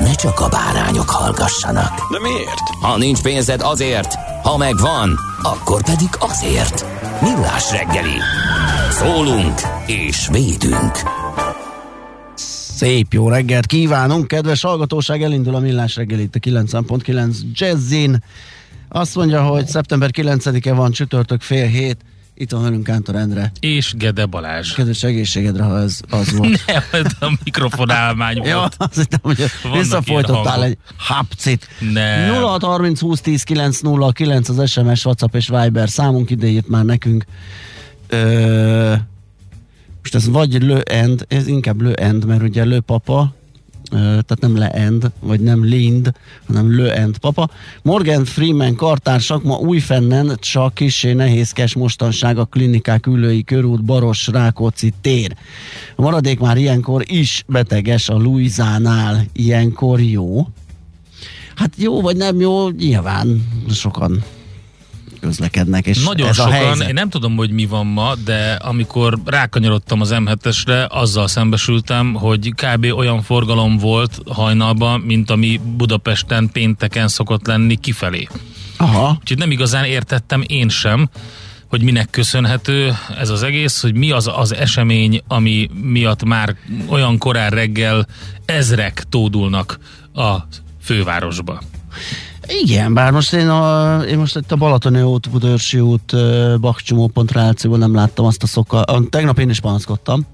ne csak a bárányok hallgassanak. De miért? Ha nincs pénzed azért, ha megvan, akkor pedig azért. Millás reggeli. Szólunk és védünk. Szép jó reggelt kívánunk, kedves hallgatóság, elindul a millás reggel itt a 90.9 Jazzin. Azt mondja, hogy szeptember 9-e van csütörtök fél hét, itt van velünk Kántor Endre. És Gede Balázs. Kedves egészségedre, ha ez az volt. Nem, ez a mikrofonálmány volt. azt hittem, hogy visszafolytottál egy hapcit. Nem. 0 30 20 10 9 0 9 az SMS, WhatsApp és Viber számunk idejét már nekünk. Ö, most ez vagy lő end, ez inkább lő end, mert ugye lő papa, tehát nem le end, vagy nem lind, hanem lő end papa. Morgan Freeman kartársak ma újfennen csak kisé nehézkes mostanság a klinikák ülői körút Baros Rákóczi tér. A maradék már ilyenkor is beteges a Luizánál. Ilyenkor jó. Hát jó vagy nem jó, nyilván sokan közlekednek, és Nagyon ez a sokan, helyzet. én nem tudom, hogy mi van ma, de amikor rákanyarodtam az M7-esre, azzal szembesültem, hogy kb. olyan forgalom volt hajnalban, mint ami Budapesten pénteken szokott lenni kifelé. Aha, Úgyhogy nem igazán értettem én sem, hogy minek köszönhető ez az egész, hogy mi az az esemény, ami miatt már olyan korán reggel ezrek tódulnak a fővárosba. Igen, bár most én, a, én most itt a Balatoni út, Budörsi út, Bakcsomó pont Rációban nem láttam azt a szoka. Tegnap én is panaszkodtam,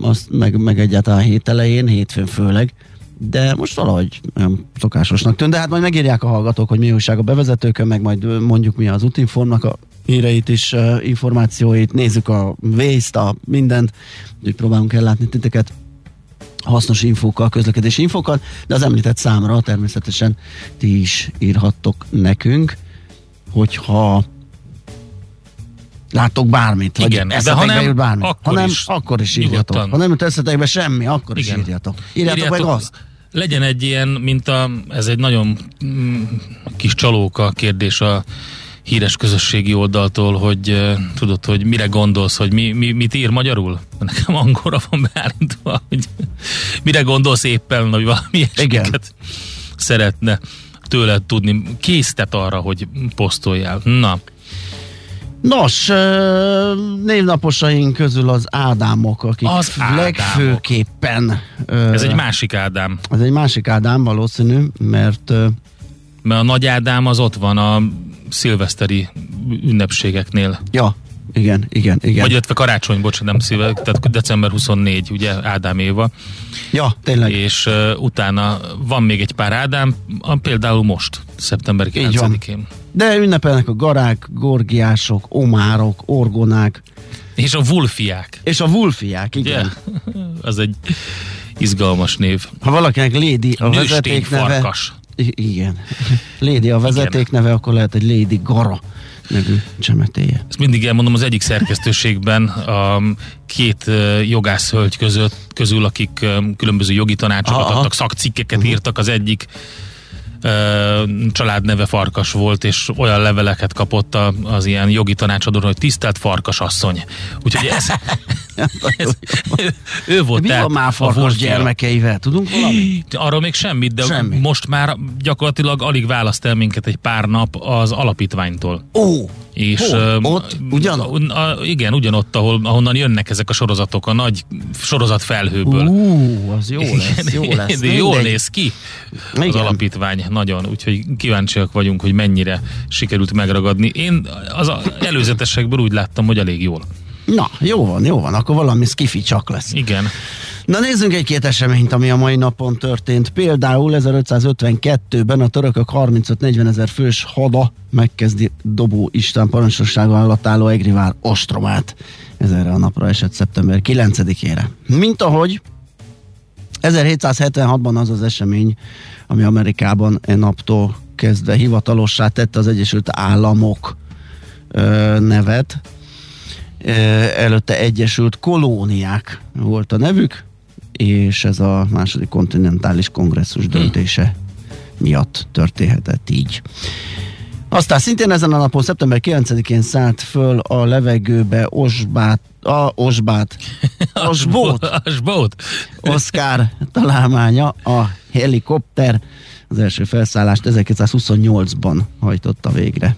azt meg, meg egyáltalán hét elején, hétfőn főleg, de most valahogy olyan szokásosnak tűnt. De hát majd megírják a hallgatók, hogy mi újság a bevezetőkön, meg majd mondjuk mi az útinformnak a híreit uh, információit, nézzük a vészt, a mindent, úgyhogy próbálunk ellátni titeket hasznos infókkal, közlekedési infókkal, de az említett számra természetesen ti is írhattok nekünk, hogyha láttok bármit, vagy Igen, de eszetekbe ha nem, jut bármi. akkor ha nem, is. akkor is írjatok. Nyugodtan. Ha nem jut eszetekbe semmi, akkor Igen. is írjatok. Írjátok, meg azt. Legyen egy ilyen, mint a, ez egy nagyon mm, kis csalóka kérdés a híres közösségi oldaltól, hogy uh, tudod, hogy mire gondolsz, hogy mi, mi, mit ír magyarul? Nekem angolra van beállítva, hogy mire gondolsz éppen, hogy valami ilyesmiket szeretne tőled tudni. Késztet arra, hogy posztoljál. Na, Nos, névnaposaink közül az Ádámok, akik Az Ádámok. legfőképpen... ez egy másik Ádám. Ez egy másik Ádám valószínű, mert Mert a nagy Ádám az ott van a szilveszteri ünnepségeknél. ja, igen, igen, igen. Vagy illetve karácsony, bocsánat, nem szíve, tehát december 24, ugye Ádám Éva, ja, tényleg. és uh, utána van még egy pár Ádám, például most, szeptember Így van. 9-én. De ünnepelnek a garák, gorgiások, omárok, orgonák, És a Vulfiák, és a vulfiák, ugye? igen. Az egy izgalmas név. Ha valakinek Lady a Nőstény vezetékneve... farkas. Igen. Lady a vezetékneve, akkor lehet egy Lady Gara nevű csemetéje. Ezt mindig elmondom az egyik szerkesztőségben a két jogászhölgy között, közül, akik különböző jogi tanácsokat Aha. adtak, szakcikkeket írtak, az egyik családneve Farkas volt, és olyan leveleket kapott a, az ilyen jogi tanácsadó, hogy tisztelt Farkas asszony. Úgyhogy ez, ez ő, ő volt Mi tehát van már a farkas Wolfia. gyermekeivel? Tudunk valami? Arról még semmit, de Semmi. most már gyakorlatilag alig választ el minket egy pár nap az alapítványtól. Ó, És, Hol? Ott? Ugyanott? A, igen, ugyanott, ahol, ahonnan jönnek ezek a sorozatok, a nagy sorozat felhőből. Ú, az jó lesz, jó lesz. De jól néz ki az Igen. alapítvány, nagyon, úgyhogy kíváncsiak vagyunk, hogy mennyire sikerült megragadni. Én az előzetesekből úgy láttam, hogy elég jól. Na, jó van, jó van, akkor valami skifi csak lesz. Igen. Na nézzünk egy-két eseményt, ami a mai napon történt. Például 1552-ben a törökök 35-40 ezer fős hada megkezdi Dobó István parancsnoksága alatt álló Egrivár ostromát. Ez erre a napra esett szeptember 9-ére. Mint ahogy 1776-ban az az esemény, ami Amerikában e naptól kezdve hivatalossá tette az Egyesült Államok ö, nevet. Ö, előtte Egyesült Kolóniák volt a nevük, és ez a második kontinentális kongresszus döntése miatt történhetett így. Aztán szintén ezen a napon, szeptember 9-én szállt föl a levegőbe Osbát, a Osbát, Osbót, Asbót. Oscar találmánya, a helikopter. Az első felszállást 1928-ban hajtotta végre.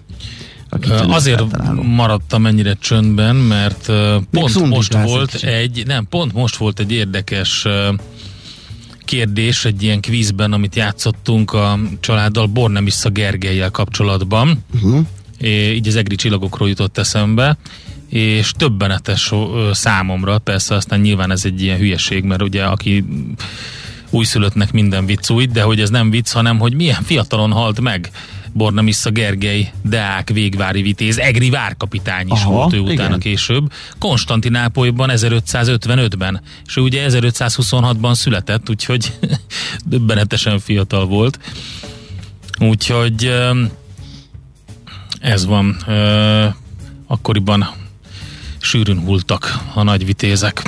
Azért maradtam ennyire csöndben, mert pont most volt kicsit. egy, nem, pont most volt egy érdekes kérdés egy ilyen kvízben, amit játszottunk a családdal Bornemissza Gergelyel kapcsolatban. Uh-huh. É, így az egri csillagokról jutott eszembe, és többenetes számomra, persze aztán nyilván ez egy ilyen hülyeség, mert ugye aki újszülöttnek minden vicc új, de hogy ez nem vicc, hanem hogy milyen fiatalon halt meg Bornemissza Gergely, Deák, Végvári Vitéz, Egri várkapitány is Aha, volt ő utána igen. később, Konstantinápolyban 1555-ben, és ő ugye 1526-ban született, úgyhogy döbbenetesen fiatal volt. Úgyhogy ez van. Akkoriban sűrűn hultak a nagy vitézek.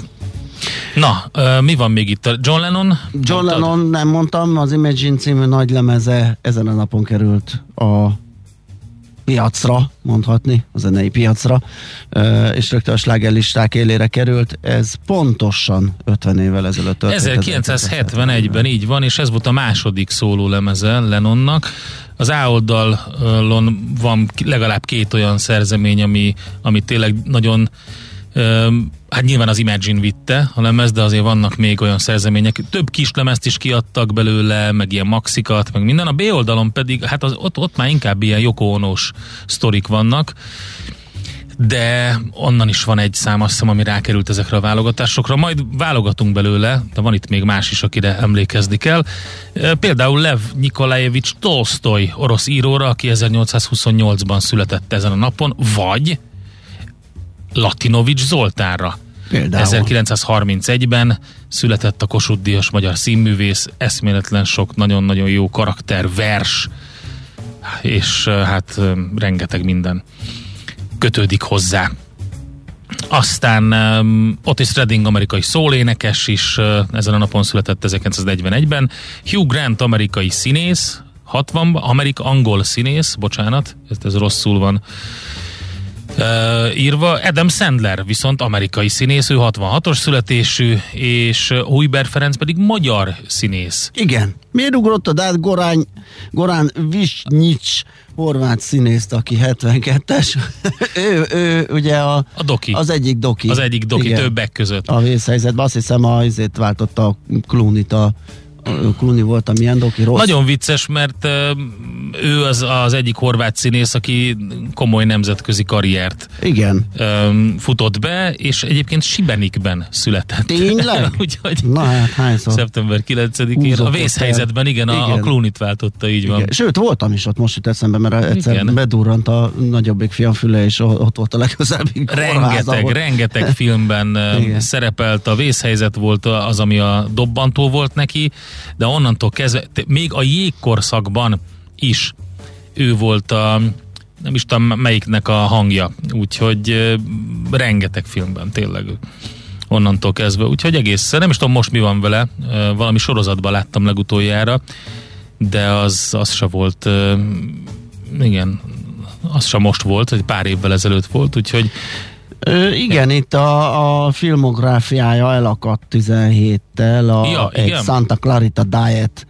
Na, mi van még itt? John Lennon? John Mondtad? Lennon, nem mondtam, az Imagine című nagy lemeze ezen a napon került a piacra, mondhatni, a zenei piacra, és rögtön a slágerlisták élére került. Ez pontosan 50 évvel ezelőtt történt. 1971-ben így van, és ez volt a második szóló lemeze Lennonnak. Az A oldalon van legalább két olyan szerzemény, ami, ami tényleg nagyon hát nyilván az Imagine vitte a lemez, de azért vannak még olyan szerzemények. Több kis lemezt is kiadtak belőle, meg ilyen maxikat, meg minden. A B oldalon pedig, hát az, ott, ott már inkább ilyen Yoko Ono-s sztorik vannak de onnan is van egy szám, azt hiszem, ami rákerült ezekre a válogatásokra. Majd válogatunk belőle, de van itt még más is, akire emlékezni kell. Például Lev Nikolajevics Tolstoy, orosz íróra, aki 1828-ban született ezen a napon, vagy Latinovics Zoltánra. Például. 1931-ben született a Kossuth Díjas magyar színművész, eszméletlen sok nagyon-nagyon jó karakter, vers, és hát rengeteg minden kötődik hozzá. Aztán um, Otis Redding, amerikai szólénekes is uh, ezen a napon született 1941-ben. Hugh Grant, amerikai színész, 60 Amerik angol színész, bocsánat, ez, ez rosszul van uh, írva. Adam Sandler viszont amerikai színész, ő 66-os születésű, és Hujber Ferenc pedig magyar színész. Igen. Miért ugrottad át Gorány, Gorán Visnyics horvát színészt, aki 72-es? ő, ő ugye a, A doki. az egyik doki. Az egyik doki Igen. többek között. A vészhelyzetben azt hiszem a izét váltotta a Clooney-t a Clooney volt a milyen doki, rossz. Nagyon vicces, mert ő az, az egyik horvát színész, aki komoly nemzetközi karriert Igen. futott be, és egyébként Sibenikben született. Tényleg? Úgyhogy Na hát hányszor? szeptember 9-én Húzott a vészhelyzetben, igen, a, a Igen. Clooney-t váltotta, így van. Igen. Sőt, voltam is ott, most jut eszembe, mert egyszer Igen. bedurrant a nagyobbik fiam füle, és ott volt a legközelebbi kórház, Rengeteg, rengeteg filmben Igen. szerepelt, a vészhelyzet volt az, ami a dobbantó volt neki, de onnantól kezdve, még a jégkorszakban is ő volt a nem is tudom melyiknek a hangja, úgyhogy rengeteg filmben tényleg onnantól kezdve, úgyhogy egész, nem is tudom most mi van vele, valami sorozatban láttam legutoljára, de az, az se volt, igen, az sem most volt, egy pár évvel ezelőtt volt, úgyhogy Ö, igen, itt a, a filmográfiája elakadt 17-tel, a, Ja, egy igen. Santa Clarita Diet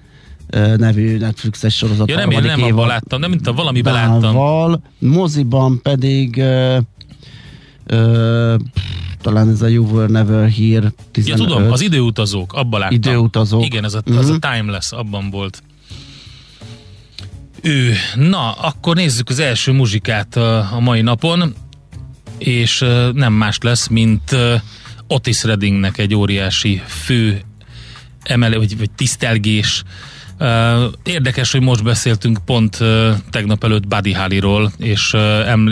nevű Netflixes sorozat. Ja, nem, én nem abban láttam, nem mint a valamiben láttam. Moziban pedig ö, ö, talán ez a You Were Never Here 15. Ja, tudom, az időutazók, abban láttam. Időutazók. Igen, ez a, Mhm. az a Timeless, abban volt. Ő, na, akkor nézzük az első muzsikát a mai napon, és nem más lesz, mint Otis Reddingnek egy óriási fő emele, vagy, vagy tisztelgés. Érdekes, hogy most beszéltünk pont tegnap előtt Buddy Holly-ról, és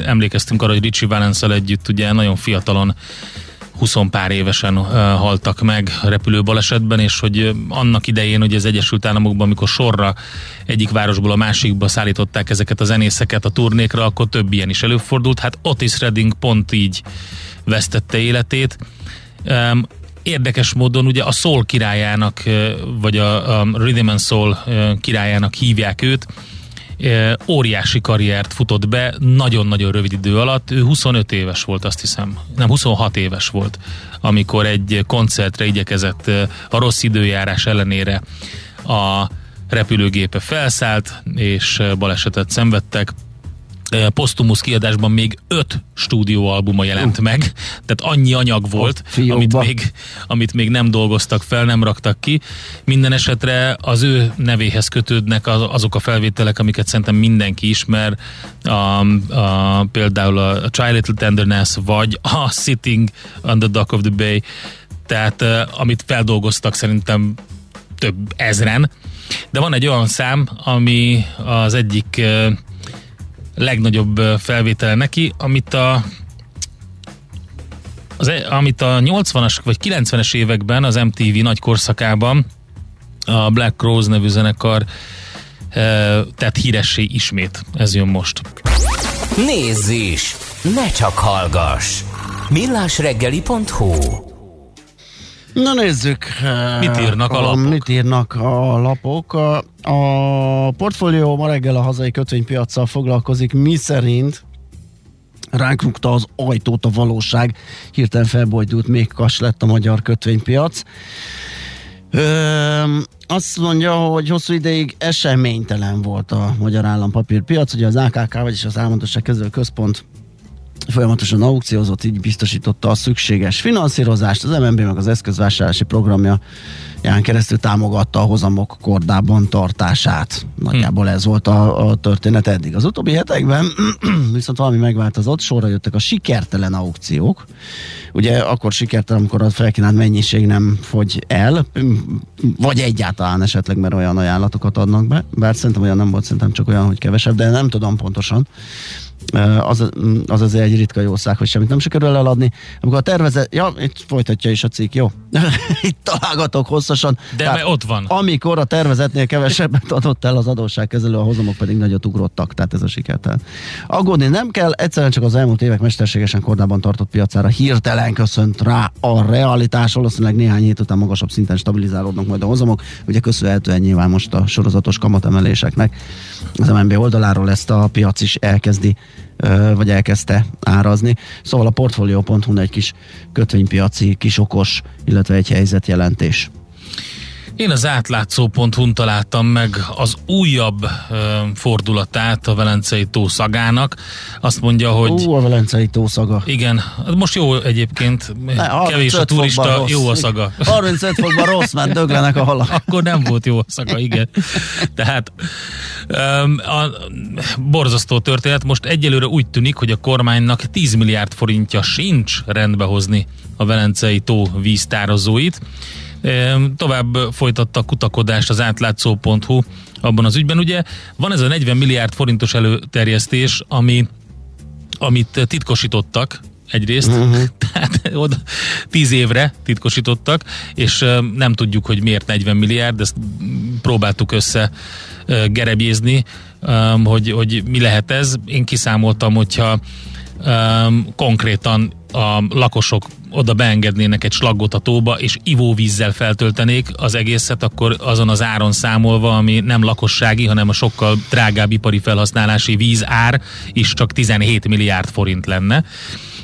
emlékeztünk arra, hogy Richie valens együtt ugye nagyon fiatalon 20 pár évesen haltak meg repülőbalesetben, és hogy annak idején, hogy az Egyesült Államokban, amikor sorra egyik városból a másikba szállították ezeket a zenészeket a turnékra, akkor több ilyen is előfordult. Hát Otis Redding pont így vesztette életét. Érdekes módon ugye a soul királyának, vagy a, a Rhythm and Soul királyának hívják őt, óriási karriert futott be nagyon-nagyon rövid idő alatt. Ő 25 éves volt, azt hiszem. Nem, 26 éves volt, amikor egy koncertre igyekezett a rossz időjárás ellenére a repülőgépe felszállt, és balesetet szenvedtek. Postumus kiadásban még öt stúdióalbuma jelent meg, tehát annyi anyag volt, amit még, amit még nem dolgoztak fel, nem raktak ki. Minden esetre az ő nevéhez kötődnek az, azok a felvételek, amiket szerintem mindenki ismer, a, a, például a Child Little Tenderness, vagy a Sitting on the Dock of the Bay, tehát eh, amit feldolgoztak szerintem több ezren, de van egy olyan szám, ami az egyik legnagyobb felvétele neki, amit a az, e- amit a 80-as vagy 90-es években az MTV nagy korszakában a Black Rose nevű zenekar e, tett híressé ismét. Ez jön most. Nézz is! Ne csak hallgass! millásreggeli.hu Na nézzük. Mit írnak a eh, lapok? Mit írnak a lapok? A, a portfólió ma reggel a hazai kötvénypiacsal foglalkozik, mi szerint ránk rúgta az ajtót a valóság, hirtelen felbojdult, még kas lett a magyar kötvénypiac. Ö, azt mondja, hogy hosszú ideig eseménytelen volt a magyar állampapírpiac, ugye az AKK, vagyis az Álmodosság Kezelő Központ folyamatosan aukciózott, így biztosította a szükséges finanszírozást. Az MNB meg az eszközvásárlási programja ján keresztül támogatta a hozamok kordában tartását. Nagyjából ez volt a, a történet eddig. Az utóbbi hetekben viszont valami megváltozott, sorra jöttek a sikertelen aukciók. Ugye akkor sikertelen, amikor a felkínált mennyiség nem fogy el, vagy egyáltalán esetleg, mert olyan ajánlatokat adnak be, bár szerintem olyan nem volt, szerintem csak olyan, hogy kevesebb, de nem tudom pontosan az, az azért egy ritka jószág, hogy semmit nem sikerül eladni. Amikor a tervezet, ja, itt folytatja is a cikk, jó. itt találgatok hosszasan. De Tehát, ott van. Amikor a tervezetnél kevesebbet adott el az adósságkezelő, a hozamok pedig nagyot ugrottak, tehát ez a sikertelen. Aggódni nem kell, egyszerűen csak az elmúlt évek mesterségesen kordában tartott piacára hirtelen köszönt rá a realitás, valószínűleg néhány hét után magasabb szinten stabilizálódnak majd a hozamok, ugye köszönhetően nyilván most a sorozatos kamatemeléseknek az MNB oldaláról ezt a piac is elkezdi vagy elkezdte árazni. Szóval a Portfolio.hu egy kis kötvénypiaci, kis okos, illetve egy helyzetjelentés. Én az átlátszó.hu-n találtam meg az újabb ö, fordulatát a Velencei tó szagának. Azt mondja, hogy... Ú, a Velencei tó szaga. Igen, most jó egyébként, ne, kevés a turista, jó a szaga. 35 fokban rossz, mert döglenek a halak. Akkor nem volt jó a szaga, igen. Tehát a borzasztó történet. Most egyelőre úgy tűnik, hogy a kormánynak 10 milliárd forintja sincs rendbehozni a Velencei tó víztározóit. Tovább folytatta a kutakodást az átlátszó.hu abban az ügyben. Ugye van ez a 40 milliárd forintos előterjesztés, ami, amit titkosítottak egyrészt, uh-huh. tehát oda tíz évre titkosítottak, és nem tudjuk, hogy miért 40 milliárd, ezt próbáltuk össze gerebjézni, hogy, hogy mi lehet ez. Én kiszámoltam, hogyha konkrétan a lakosok oda beengednének egy slaggot a tóba, és ivóvízzel feltöltenék az egészet, akkor azon az áron számolva, ami nem lakossági, hanem a sokkal drágább ipari felhasználási víz ár is csak 17 milliárd forint lenne.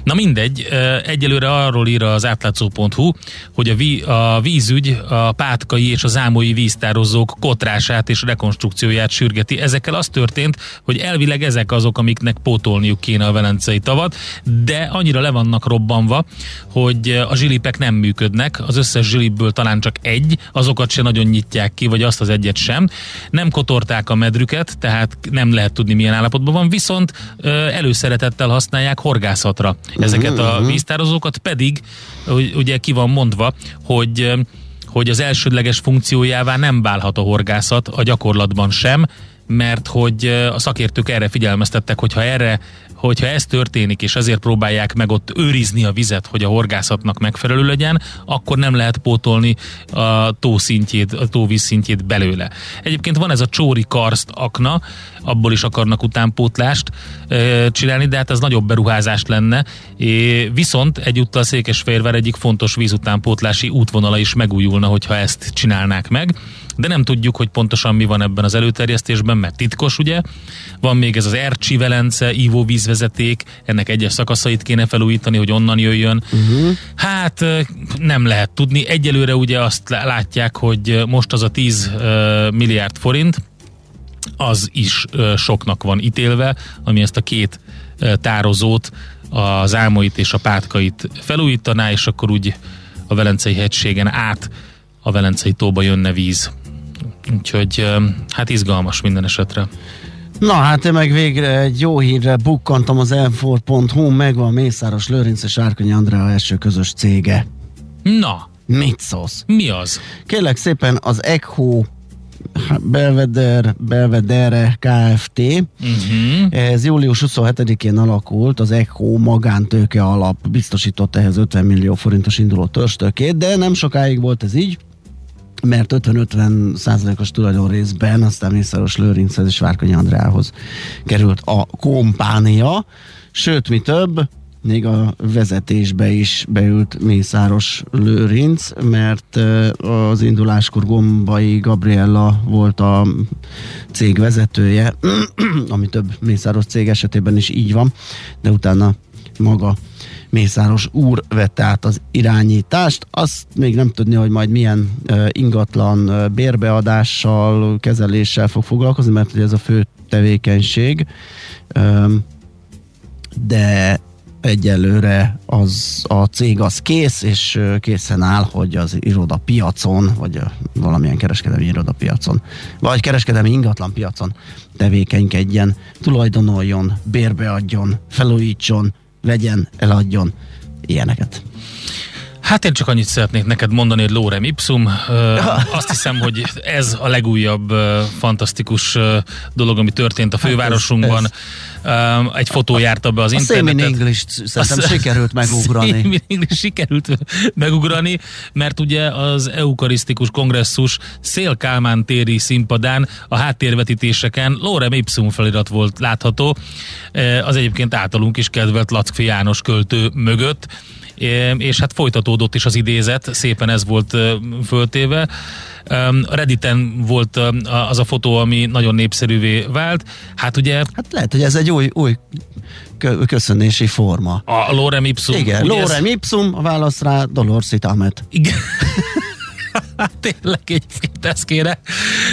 Na mindegy, egyelőre arról ír az átlátszó.hu, hogy a, ví, a vízügy a pátkai és a zámói víztározók kotrását és rekonstrukcióját sürgeti. Ezekkel az történt, hogy elvileg ezek azok, amiknek pótolniuk kéne a velencei tavat, de annyira le vannak robbanva, hogy a zsilipek nem működnek, az összes zsilipből talán csak egy, azokat se nagyon nyitják ki, vagy azt az egyet sem. Nem kotorták a medrüket, tehát nem lehet tudni milyen állapotban van, viszont előszeretettel használják horgászatra ezeket a víztározókat, pedig ugye ki van mondva, hogy hogy az elsődleges funkciójává nem válhat a horgászat a gyakorlatban sem, mert hogy a szakértők erre figyelmeztettek, hogyha erre hogyha ez történik, és ezért próbálják meg ott őrizni a vizet, hogy a horgászatnak megfelelő legyen, akkor nem lehet pótolni a tó szintjét, a tóvíz szintjét belőle. Egyébként van ez a csóri karszt akna, abból is akarnak utánpótlást e, csinálni, de hát ez nagyobb beruházás lenne. É, viszont egyúttal Székesfehérvár egyik fontos vízutánpótlási útvonala is megújulna, hogyha ezt csinálnák meg de nem tudjuk, hogy pontosan mi van ebben az előterjesztésben, mert titkos, ugye? Van még ez az Ercsi Velence ivóvízvezeték, ennek egyes szakaszait kéne felújítani, hogy onnan jöjjön. Uh-huh. Hát nem lehet tudni. Egyelőre ugye azt látják, hogy most az a 10 milliárd forint, az is soknak van ítélve, ami ezt a két tározót, az álmoit és a pátkait felújítaná, és akkor úgy a Velencei hegységen át a Velencei tóba jönne víz. Úgyhogy hát izgalmas minden esetre. Na hát én meg végre egy jó hírre bukkantam az m megvan Mészáros Lőrinc és Árkonyi Andrea első közös cége. Na, Mit szólsz? mi az? Kérlek szépen az ECHO Belvedere, Belvedere Kft. Uh-huh. Ez július 27-én alakult, az ECHO magántőke alap biztosított ehhez 50 millió forintos induló törstökét, de nem sokáig volt ez így, mert 50-50 százalékos tulajdon részben aztán Mészáros Lőrinchez és Várkonyi Andrához került a kompánia, sőt, mi több, még a vezetésbe is beült Mészáros Lőrinc, mert az induláskor Gombai Gabriella volt a cég vezetője, ami több Mészáros cég esetében is így van, de utána maga Mészáros úr vette át az irányítást. Azt még nem tudni, hogy majd milyen ingatlan bérbeadással, kezeléssel fog foglalkozni, mert ez a fő tevékenység. De egyelőre az a cég az kész, és készen áll, hogy az iroda piacon, vagy valamilyen kereskedelmi iroda piacon, vagy kereskedelmi ingatlan piacon tevékenykedjen, tulajdonoljon, bérbeadjon, felújítson, vegyen, eladjon, ilyeneket. Hát én csak annyit szeretnék neked mondani, hogy Lorem Ipsum. Azt hiszem, hogy ez a legújabb fantasztikus dolog, ami történt a fővárosunkban. ez- Egy fotó járta be az A internetet. English szerintem Azt- sikerült megugrani. English sikerült megugrani, mert ugye az eukarisztikus kongresszus Szél Kálmán téri színpadán a háttérvetítéseken Lorem Ipsum felirat volt látható, az egyébként általunk is kedvelt Lackfi János költő mögött, és hát folytatódott is az idézet, szépen ez volt föltéve. Redditen volt az a fotó, ami nagyon népszerűvé vált. Hát ugye Hát lehet, hogy ez egy új, új kö- köszönési forma. a Lorem Ipsum. Igen, ugye ez- Lorem Ipsum, a válasz rá Dolores Itamet. Igen. Tényleg egyébként ez kéne.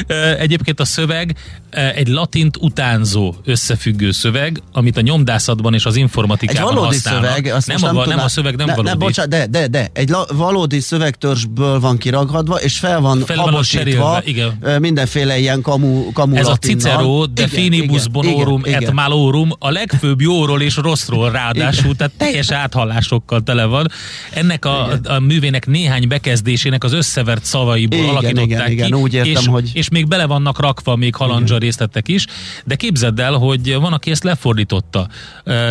Ö, Egyébként a szöveg egy latint utánzó összefüggő szöveg, amit a nyomdászatban és az Egy informatikában valódi használnak. szöveg, azt nem, a, nem, nem, a szöveg nem ne, valódi. Ne, bocsánat, de, de, de, egy la, valódi szövegtörzsből van kiragadva, és fel van Fel habosítva igen. mindenféle ilyen kamu, kamu Ez a latinnal. Cicero, de Igen, finibus igen, bonorum igen, et igen. malorum, a legfőbb jóról és rosszról ráadásul, tehát teljes áthallásokkal tele van. Ennek a, a művének néhány bekezdésének az összevert szavaiból Igen, alakították igen, ki, igen, úgy értem, és, hogy- és még bele vannak rakva még halandzsa részletek is, de képzeld el, hogy van, aki ezt lefordította.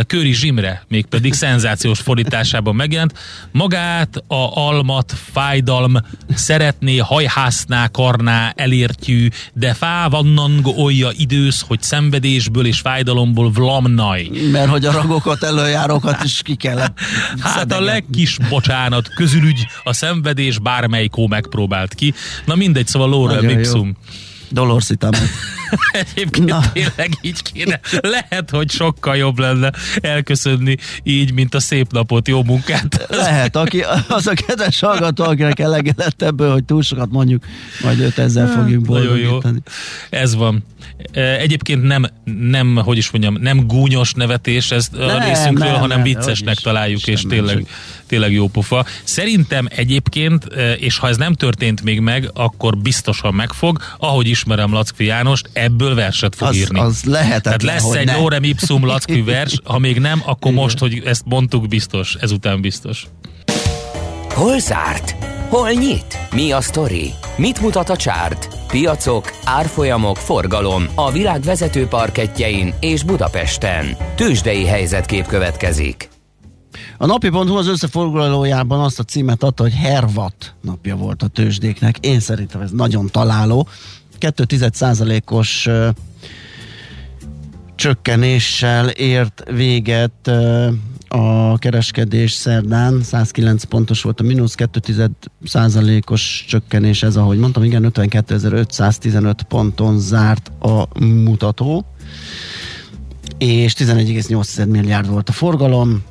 Köri Zsimre, mégpedig szenzációs fordításában megjelent. Magát a almat, fájdalm szeretné, hajhászná, karná, elértjű, de fávannang olja idősz, hogy szenvedésből és fájdalomból vlamnaj. Mert hogy a ragokat, előjárókat is ki kellett Hát a legkis bocsánat, közülügy, a szenvedés bármelyikó megpróbált ki. Na mindegy, szóval jó. Ipsum. Itamet. Egyébként Na. Tényleg így kéne. Lehet, hogy sokkal jobb lenne elköszönni így, mint a szép napot, jó munkát. Lehet, aki, az a kedves hallgató, akinek elege lett ebből, hogy túl sokat mondjuk, majd őt ezzel fogjuk Nagyon jó. boldogítani. Ez van. E, Egyébként nem, nem, hogy is mondjam, nem gúnyos nevetés ez a Nem, részünkről, nem, hanem nem, viccesnek találjuk, és tényleg, sem. Tényleg jó pofa. Szerintem egyébként, e, és ha ez nem történt még meg, akkor biztosan megfog, ahogy ismerem Lackfi Jánost, ebből verset fog Az, írni. az lehetetlen, Tehát lesz hogy egy. Lorem Ipsum Lackfi vers, ha még nem, akkor Igen. most, hogy ezt mondtuk, biztos, ezután biztos. Hol zárt? Hol nyit? Mi a sztori? Mit mutat a csárt? Piacok, árfolyamok, forgalom a világ vezető parketjein és Budapesten. Tősdei helyzetkép következik. A napi.hu az összefoglalójában azt a címet adta, hogy Hervat napja volt a tőzsdéknek. Én szerintem ez nagyon találó. 2,1%-os ö, csökkenéssel ért véget a kereskedés szerdán, 109 pontos volt a mínusz, 2,1%-os csökkenés, ez ahogy mondtam, igen, 52.515 ponton zárt a mutató, és 11,8 milliárd volt a forgalom,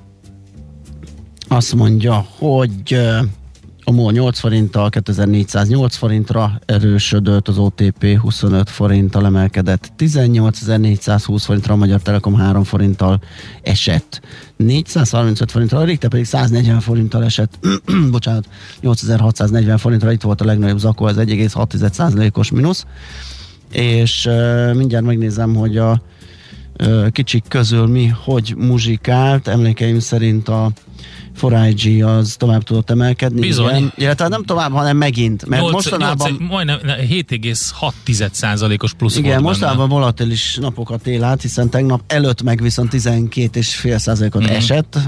azt mondja, hogy a MOL 8 forinttal 2408 forintra erősödött, az OTP 25 forinttal emelkedett, 18420 forintra, a Magyar Telekom 3 forinttal esett, 435 forintra, a Richter pedig 140 forinttal esett, bocsánat, 8640 forintra, itt volt a legnagyobb zakó, ez 1,6%-os mínusz, és uh, mindjárt megnézem, hogy a ö, kicsik közül mi hogy muzsikált. Emlékeim szerint a 4IG az tovább tudott emelkedni. Bizony. Igen. Illetve nem tovább, hanem megint. Mert Nyolc- mostanában... nyolc- majdnem 7,6%-os plusz Igen, volt mostanában volatilis napokat él át, hiszen tegnap előtt meg viszont 12,5%-ot Mhm. esett,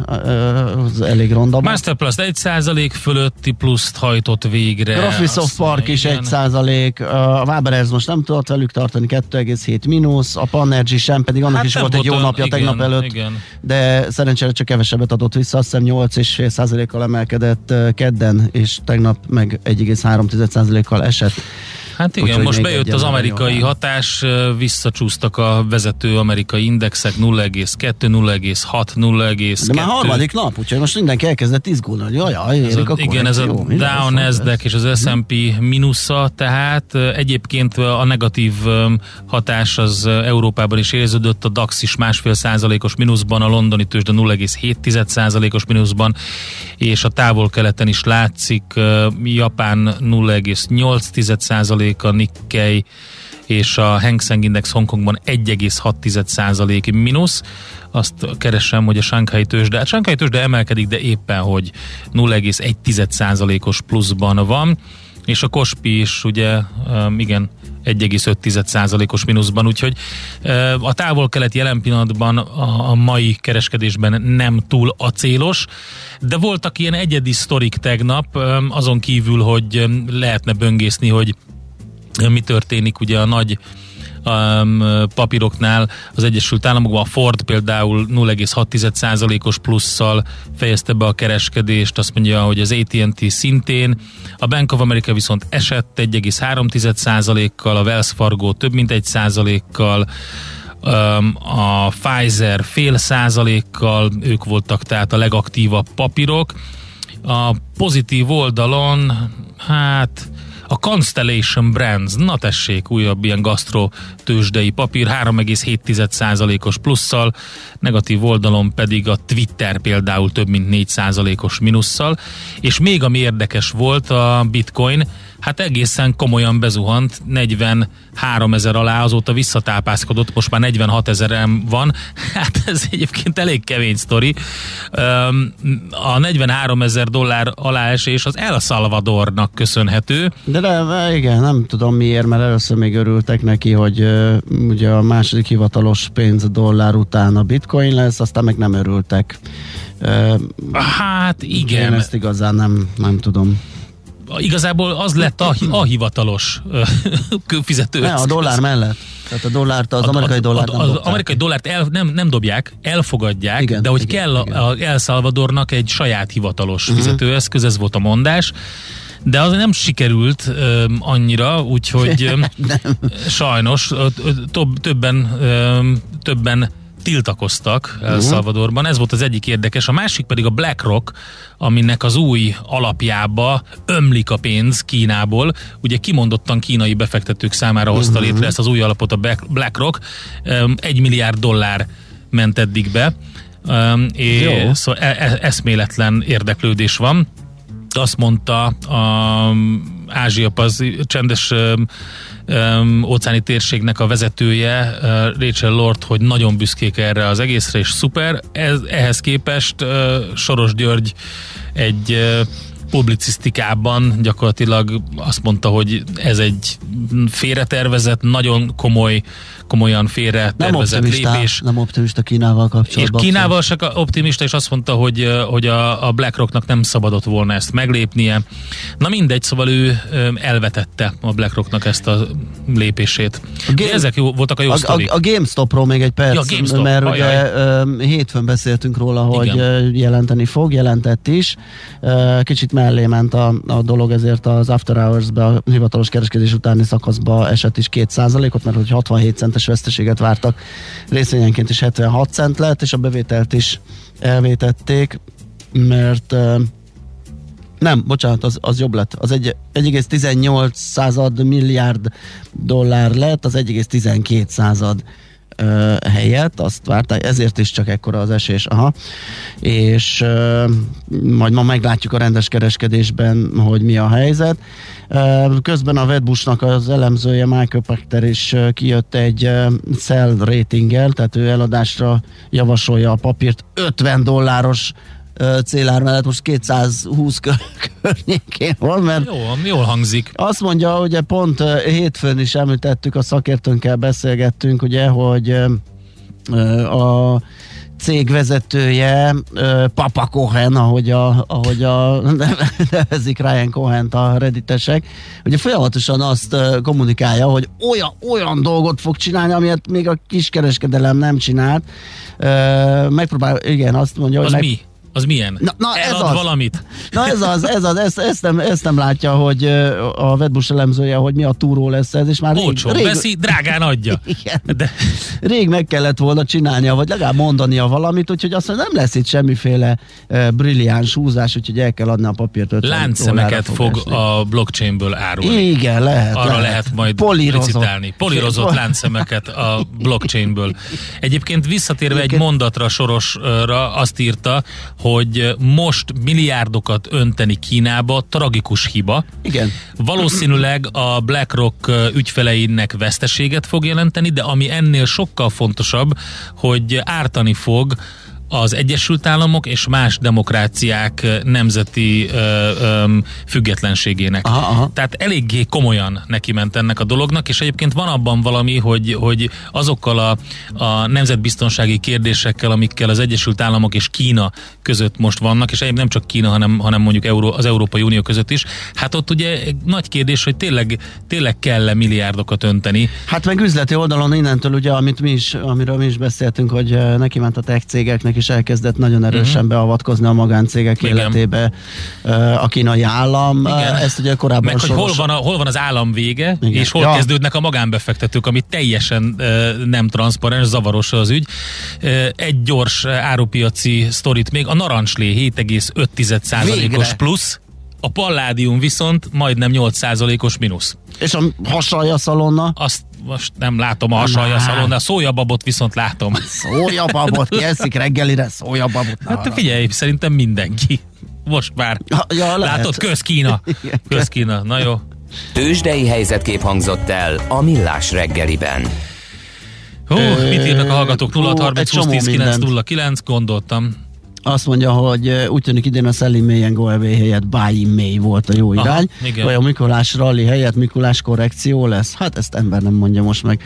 az elég ronda. volt. Masterplus 1% fölötti pluszt hajtott végre. Graphisoft Park is igen. 1 százalék, a Waberers most nem tudott velük tartani, 2,7 mínusz, a Panergy sem, pedig annak Hát is nem volt egy jó napja igen, tegnap előtt, Igen. de szerencsére csak kevesebbet adott vissza, azt hiszem 8,5 százalékkal emelkedett ö, kedden, és tegnap meg 1,3 százalékkal esett. Hát igen, Úgyhogy most bejött az amerikai hatás, visszacsúsztak a vezető amerikai indexek 0,2, 0,6, 0,2. De már harmadik nap, úgyhogy most mindenki elkezdett izgulni, hogy jaj, Ez a, a igen, ez a Dow, hogy lesz? Nasdaq és az S&P mínusza, tehát egyébként a negatív hatás az Európában is érződött, a DAX is másfél százalékos mínuszban, a londoni tőzsde 0,7 százalékos mínuszban, és a távol-keleten is látszik, Japán 0,8 százalék, a Nikkei és a Hang Seng Index Hongkongban 1,6 százalék mínusz. Azt keresem, hogy a Shanghai tőzsde, hát Shanghai tőzsde emelkedik, de éppen, hogy 0,1 százalékos pluszban van, és a Kospi is ugye, um, igen, 1,5 százalékos mínuszban, úgyhogy uh, a távol-kelet jelen pillanatban a, a mai kereskedésben nem túl acélos, de voltak ilyen egyedi sztorik tegnap, um, azon kívül, hogy um, lehetne böngészni, hogy mi történik ugye a nagy um, papíroknál az Egyesült Államokban. A Ford például 0,6%-os plusszal fejezte be a kereskedést, azt mondja, hogy az AT&T szintén, a Bank of America viszont esett 1,3%-kal, a Wells Fargo több mint 1%-kal, um, a Pfizer fél százalékkal, ők voltak tehát a legaktívabb papírok. A pozitív oldalon, hát a Constellation Brands, na tessék, újabb ilyen gasztro tőzsdei papír, 3,7%-os plusszal, negatív oldalon pedig a Twitter például több mint 4%-os minusszal, és még ami érdekes volt a Bitcoin, hát egészen komolyan bezuhant, 43 ezer alá, azóta visszatápászkodott, most már 46 ezeren van, hát ez egyébként elég kemény sztori. A 43 ezer dollár aláesés az El Salvadornak köszönhető, De, de igen, nem tudom miért, mert először még örültek neki, hogy ugye a második hivatalos pénz dollár után a bitcoin lesz, aztán meg nem örültek. Hát Én igen, ezt igazán nem, nem tudom. Igazából az lett a, a hivatalos fizető. Ne, a dollár mellett. Tehát a dollárt, az amerikai dollárt nem az dobták. amerikai dollárt el, nem, nem dobják, elfogadják, Igen, de hogy igen, kell igen. a, a El Salvadornak egy saját hivatalos Mhm. fizetőeszköz, ez volt a mondás. de az nem sikerült ö, annyira, úgyhogy ö, sajnos ö, ö, több, többen, ö, többen tiltakoztak El Salvadorban. Ez volt az egyik érdekes. A másik pedig a BlackRock, aminek az új alapjába ömlik a pénz Kínából. Ugye kimondottan kínai befektetők számára hozta létre ezt az új alapot a Black- BlackRock. Egy milliárd dollár ment eddig be. Öm, És Jó. szóval e- e- eszméletlen érdeklődés van azt mondta a Ázsia az csendes öm, öm, óceáni térségnek a vezetője, ö, Rachel Lord, hogy nagyon büszkék erre az egészre, és szuper. Ez, ehhez képest ö, Soros György egy ö, publicisztikában gyakorlatilag azt mondta, hogy ez egy félretervezett, nagyon komoly, komolyan Nem félretervezett optimista, lépés. nem optimista Kínával És kapcsolatban. Kínával se optimista, és azt mondta, hogy, hogy a, a BlackRocknak nem szabadott volna ezt meglépnie. Na mindegy, szóval ő elvetette a BlackRocknak ezt a lépését. A Game- ezek jó, voltak a jó A, sztorik. a, a GameStopról még egy perc, Ja, GameStop, mert ajaj. ugye hétfőn beszéltünk róla, hogy Igen. jelenteni fog, jelentett is. Kicsit mellé ment a, a dolog, ezért az After Hours-be, a hivatalos kereskedés utáni szakaszba esett is 2%-ot, mert hogy 67 centes veszteséget vártak, részvényenként is 76 cent lett, és a bevételt is elvétették, mert nem, bocsánat, az, az jobb lett. Az egy, 1,18 század milliárd dollár lett, az 1,12 század ö, helyett, azt várták, ezért is csak ekkora az esés. Aha. És ö, majd ma meglátjuk a rendes kereskedésben, hogy mi a helyzet. Ö, közben a Wedbushnak az elemzője Michael Pachter is ö, kijött egy ö, sell ratinggel, tehát ő eladásra javasolja a papírt 50 dolláros célár mellett most 220 kör- környékén van, mert Jó, jól hangzik. azt mondja, ugye pont hétfőn is említettük, a szakértőnkkel beszélgettünk, ugye, hogy a cég vezetője, Papa Cohen, ahogy a, ahogy a nevezik Ryan cohen a redditesek, ugye folyamatosan azt kommunikálja, hogy olyan, olyan dolgot fog csinálni, amilyet még a kiskereskedelem nem csinált. Megpróbál, igen, azt mondja, Az hogy meg, mi? Az milyen? Na- na, ez az. valamit? Na ez az, ez az, ezt, ezt, nem, ezt nem látja, hogy a Wedbush elemzője, hogy mi a túró lesz ez, és már rég, Olcsón rég, veszi, drágán adja. igen, De rég meg kellett volna csinálnia, vagy legalább mondania valamit, úgyhogy azt mondja, nem lesz itt semmiféle uh, brilliáns húzás, úgyhogy el kell adni a papírt 50 láncszemeket fog esni. a blockchainből árulni. Igen, lehet. Arra lehet majd Polírozott. licitálni. Polírozott Pol- láncszemeket a blockchainből. Egyébként visszatérve egy Egyébként- mondatra sorosra azt írta, hogy most milliárdokat önteni Kínába tragikus hiba. Igen. Valószínűleg a BlackRock ügyfeleinek veszteséget fog jelenteni, de ami ennél sokkal fontosabb, hogy ártani fog az Egyesült Államok és más demokráciák nemzeti ö, ö, függetlenségének. Aha, aha. Tehát eléggé komolyan neki ment ennek a dolognak, és egyébként van abban valami, hogy, hogy azokkal a, a nemzetbiztonsági kérdésekkel, amikkel az Egyesült Államok és Kína között most vannak, és egyébként nem csak Kína, hanem, hanem mondjuk Euró, az Európai Unió között is, hát ott ugye nagy kérdés, hogy tényleg, tényleg kell-e milliárdokat önteni. Hát meg üzleti oldalon innentől ugye, amit mi is, amiről mi is beszéltünk, hogy neki ment a tech cégeknek, és elkezdett nagyon erősen uh-huh. beavatkozni a magáncégek. Igen. életébe a kínai állam. Igen. Ezt ugye korábban Meg hogy hol soros- van, a, hol van az állam vége, Igen. és hol Ja. kezdődnek a magánbefektetők, ami teljesen nem transzparens, zavaros az ügy. Egy gyors árupiaci sztorit még, a narancslé 7,5%-os Végre. plusz, a palládium viszont majdnem 8%-os mínusz. És a hasalja szalonna, Azt most nem látom a hasalja Már. szalon, de a szójababot viszont látom. szójababot, ki eszik reggelire szójababot. Hát figyelj, szerintem mindenki. Most már. Ja, ja, lehet. Látod, közkína. Közkína, na jó. Tőzsdei helyzetkép hangzott el a Millás reggeliben. Hú, mit írnak a hallgatók? hú, 0 30 egy 20 csomó 10 9 mindent. 0 9, gondoltam. Azt mondja, hogy úgy tűnik idén a Selling May and Go Away helyett Buy May volt a jó Aha, irány. igen. Vagy a Mikulás rally helyett Mikulás korrekció lesz. Hát ezt ember nem mondja most meg.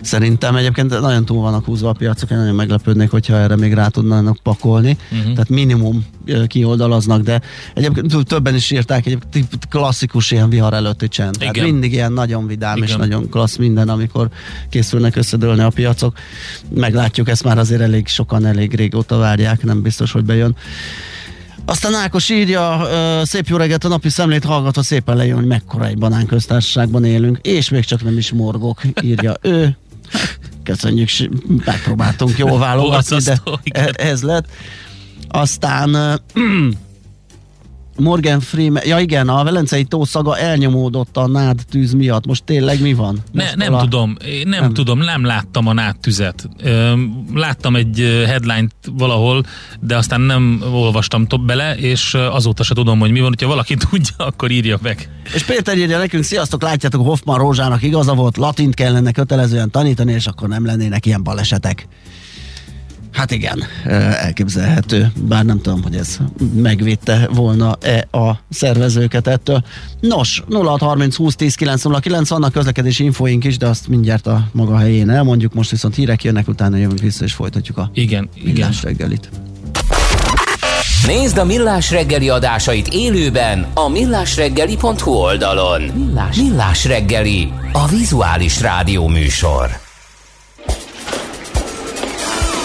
Szerintem egyébként nagyon túl vannak húzva a piacok, én nagyon meglepődnék, hogyha erre még rá tudnának pakolni. Uh-huh. Tehát minimum kioldalaznak, de egyébként többen is írták, egyébként klasszikus ilyen vihar előtti csend. Tehát Igen. mindig ilyen nagyon vidám és Igen. nagyon klassz minden, amikor készülnek összedőlni a piacok. Meglátjuk, ezt már azért elég sokan elég régóta várják, nem biztos, hogy bejön. Aztán Ákos írja, szép jó reggelt, a napi szemlét hallgatva szépen lejön, hogy mekkora egy banánköztársaságban élünk, és még csak nem is morgok, írja ő. Köszönjük, megpróbáltunk jól válogatni, de e- ez lett. Aztán Morgan Freeman, ja igen, a Velencei tó szaga elnyomódott a nád tűz miatt. Most tényleg mi van? Ne, nem a- tudom, én nem, Nem. tudom, nem láttam a náttüzet. Öm, Láttam egy headline-t valahol, de aztán nem olvastam tobb bele, és azóta se tudom, hogy mi van. hogyha valaki tudja, akkor írja meg. És Péter írja nekünk, sziasztok, látjátok, Hoffman Rózsának igaza volt, latint kellene kötelezően tanítani, és akkor nem lennének ilyen balesetek. Hát igen, elképzelhető, bár nem tudom, hogy ez megvédte volna-e a szervezőket ettől. Nos, 0630 20 10 909 vannak közlekedési infoink is, de azt mindjárt a maga helyén elmondjuk, most viszont hírek jönnek, utána jövünk vissza és folytatjuk a Igen, igen. millás reggelit. Nézd a Millás reggeli adásait élőben a millásreggeli.hu oldalon. Millás, Millás reggeli, a vizuális rádió műsor.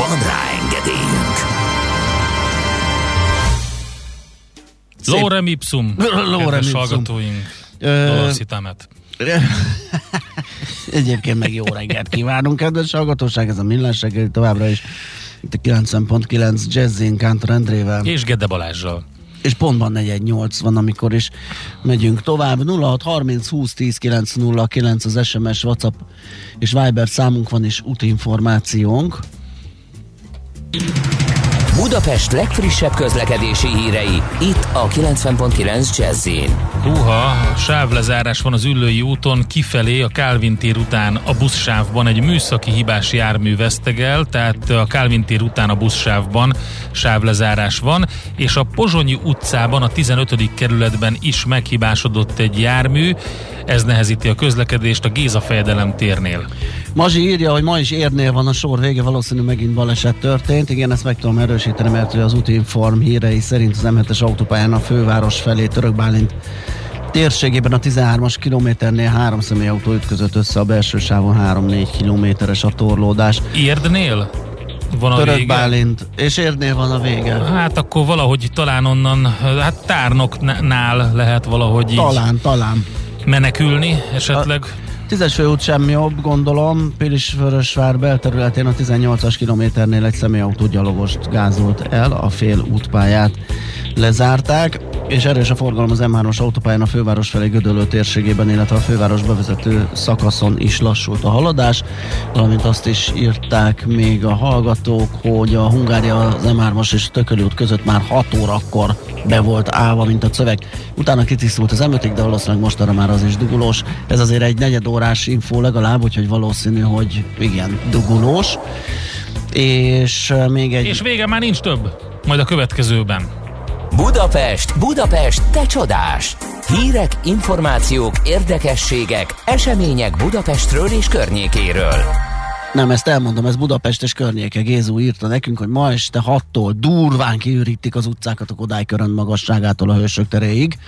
Van rá engedélyünk! Lorem ipsum, Lorem ipsum. hallgatóink. Dolorszitamet. Egyébként meg jó reggelt kívánunk, kedves hallgatóság, ez a millás reggeli továbbra is. Itt a 90.9 Jazzin Kántor Endrével. És Gede Balázsral. és pontban 418 van, amikor is megyünk tovább. 06 30 20 10 909 az SMS, WhatsApp és Viber számunk van, és útinformációnk. Budapest legfrissebb közlekedési hírei, itt a 90.9 Jazzin. Húha, sávlezárás van az Üllői úton, kifelé a Kálvin tér után a buszsávban egy műszaki hibás jármű vesztegel, tehát a Kálvin tér után a buszsávban sávlezárás van, és a Pozsonyi utcában, a 15. kerületben is meghibásodott egy jármű, ez nehezíti a közlekedést a Géza fejedelem térnél. Mazsi írja, hogy ma is érnél van a sor vége, valószínű megint baleset történt. Igen, ezt meg tudom erősíteni, mert hogy az útinform hírei szerint az M7-es autópályán a főváros felé Törökbálint térségében a 13-as kilométernél három személyautó ütközött össze a belső sávon 3-4 kilométeres a torlódás. Érdnél? Van a vége? Törökbálint, és érnél van a vége. Hát akkor valahogy talán onnan, hát tárnoknál lehet valahogy így Talán, talán. menekülni esetleg. Tízes főút sem jobb, gondolom. Pilisvörösvár belterületén a 18-as kilométernél egy személyautó gyalogost gázolt el, a fél útpályát lezárták, és erős a forgalom az M3-as autópályán a főváros felé Gödöllő térségében, illetve a főváros bevezető szakaszon is lassult a haladás, valamint azt is írták még a hallgatók, hogy a Hungária az M3-as és Tököli út között már 6 órakor be volt állva, mint a szöveg. Utána kitisztult az m de valószínűleg most arra már az is dugulós. Ez azért egy negyed órás info legalább, úgyhogy valószínű, hogy igen, dugulós. És még egy... És vége már nincs több. Majd a következőben. Budapest, Budapest, te csodás! Hírek, információk, érdekességek, események Budapestről és környékéről. Nem, ezt elmondom, ez Budapest és környéke. Gézú írta nekünk, hogy ma este 6-tól durván kiürítik az utcákat a Kodály körön magasságától a Hősök teréig.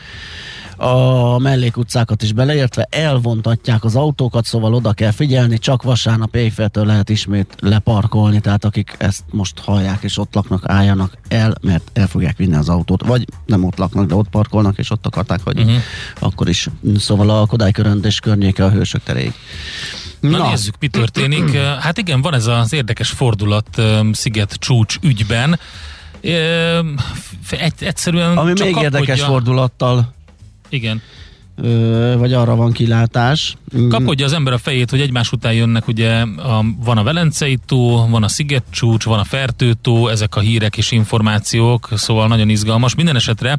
A mellékutcákat is beleértve elvontatják az autókat, szóval oda kell figyelni, csak vasárnap éjféltől lehet ismét leparkolni, tehát akik ezt most hallják és ott laknak, álljanak el, mert el fogják vinni az autót, vagy nem ott laknak, de ott parkolnak, és ott akarták, hogy uh-huh. akkor is. Szóval a Kodály körön és környéke a Hősök teréig. Na, Na nézzük, mi történik. Hát igen, van ez az érdekes fordulat Sziget csúcs ügyben. Egyszerűen Ami csak még érdekes fordulattal Igen. ö, vagy arra van kilátás. Mm, Kapodja az ember a fejét, hogy egymás után jönnek, ugye a, van a Velencei tó, van a Szigetcsúcs, van a Fertőtó, ezek a hírek és információk, szóval nagyon izgalmas. Minden esetre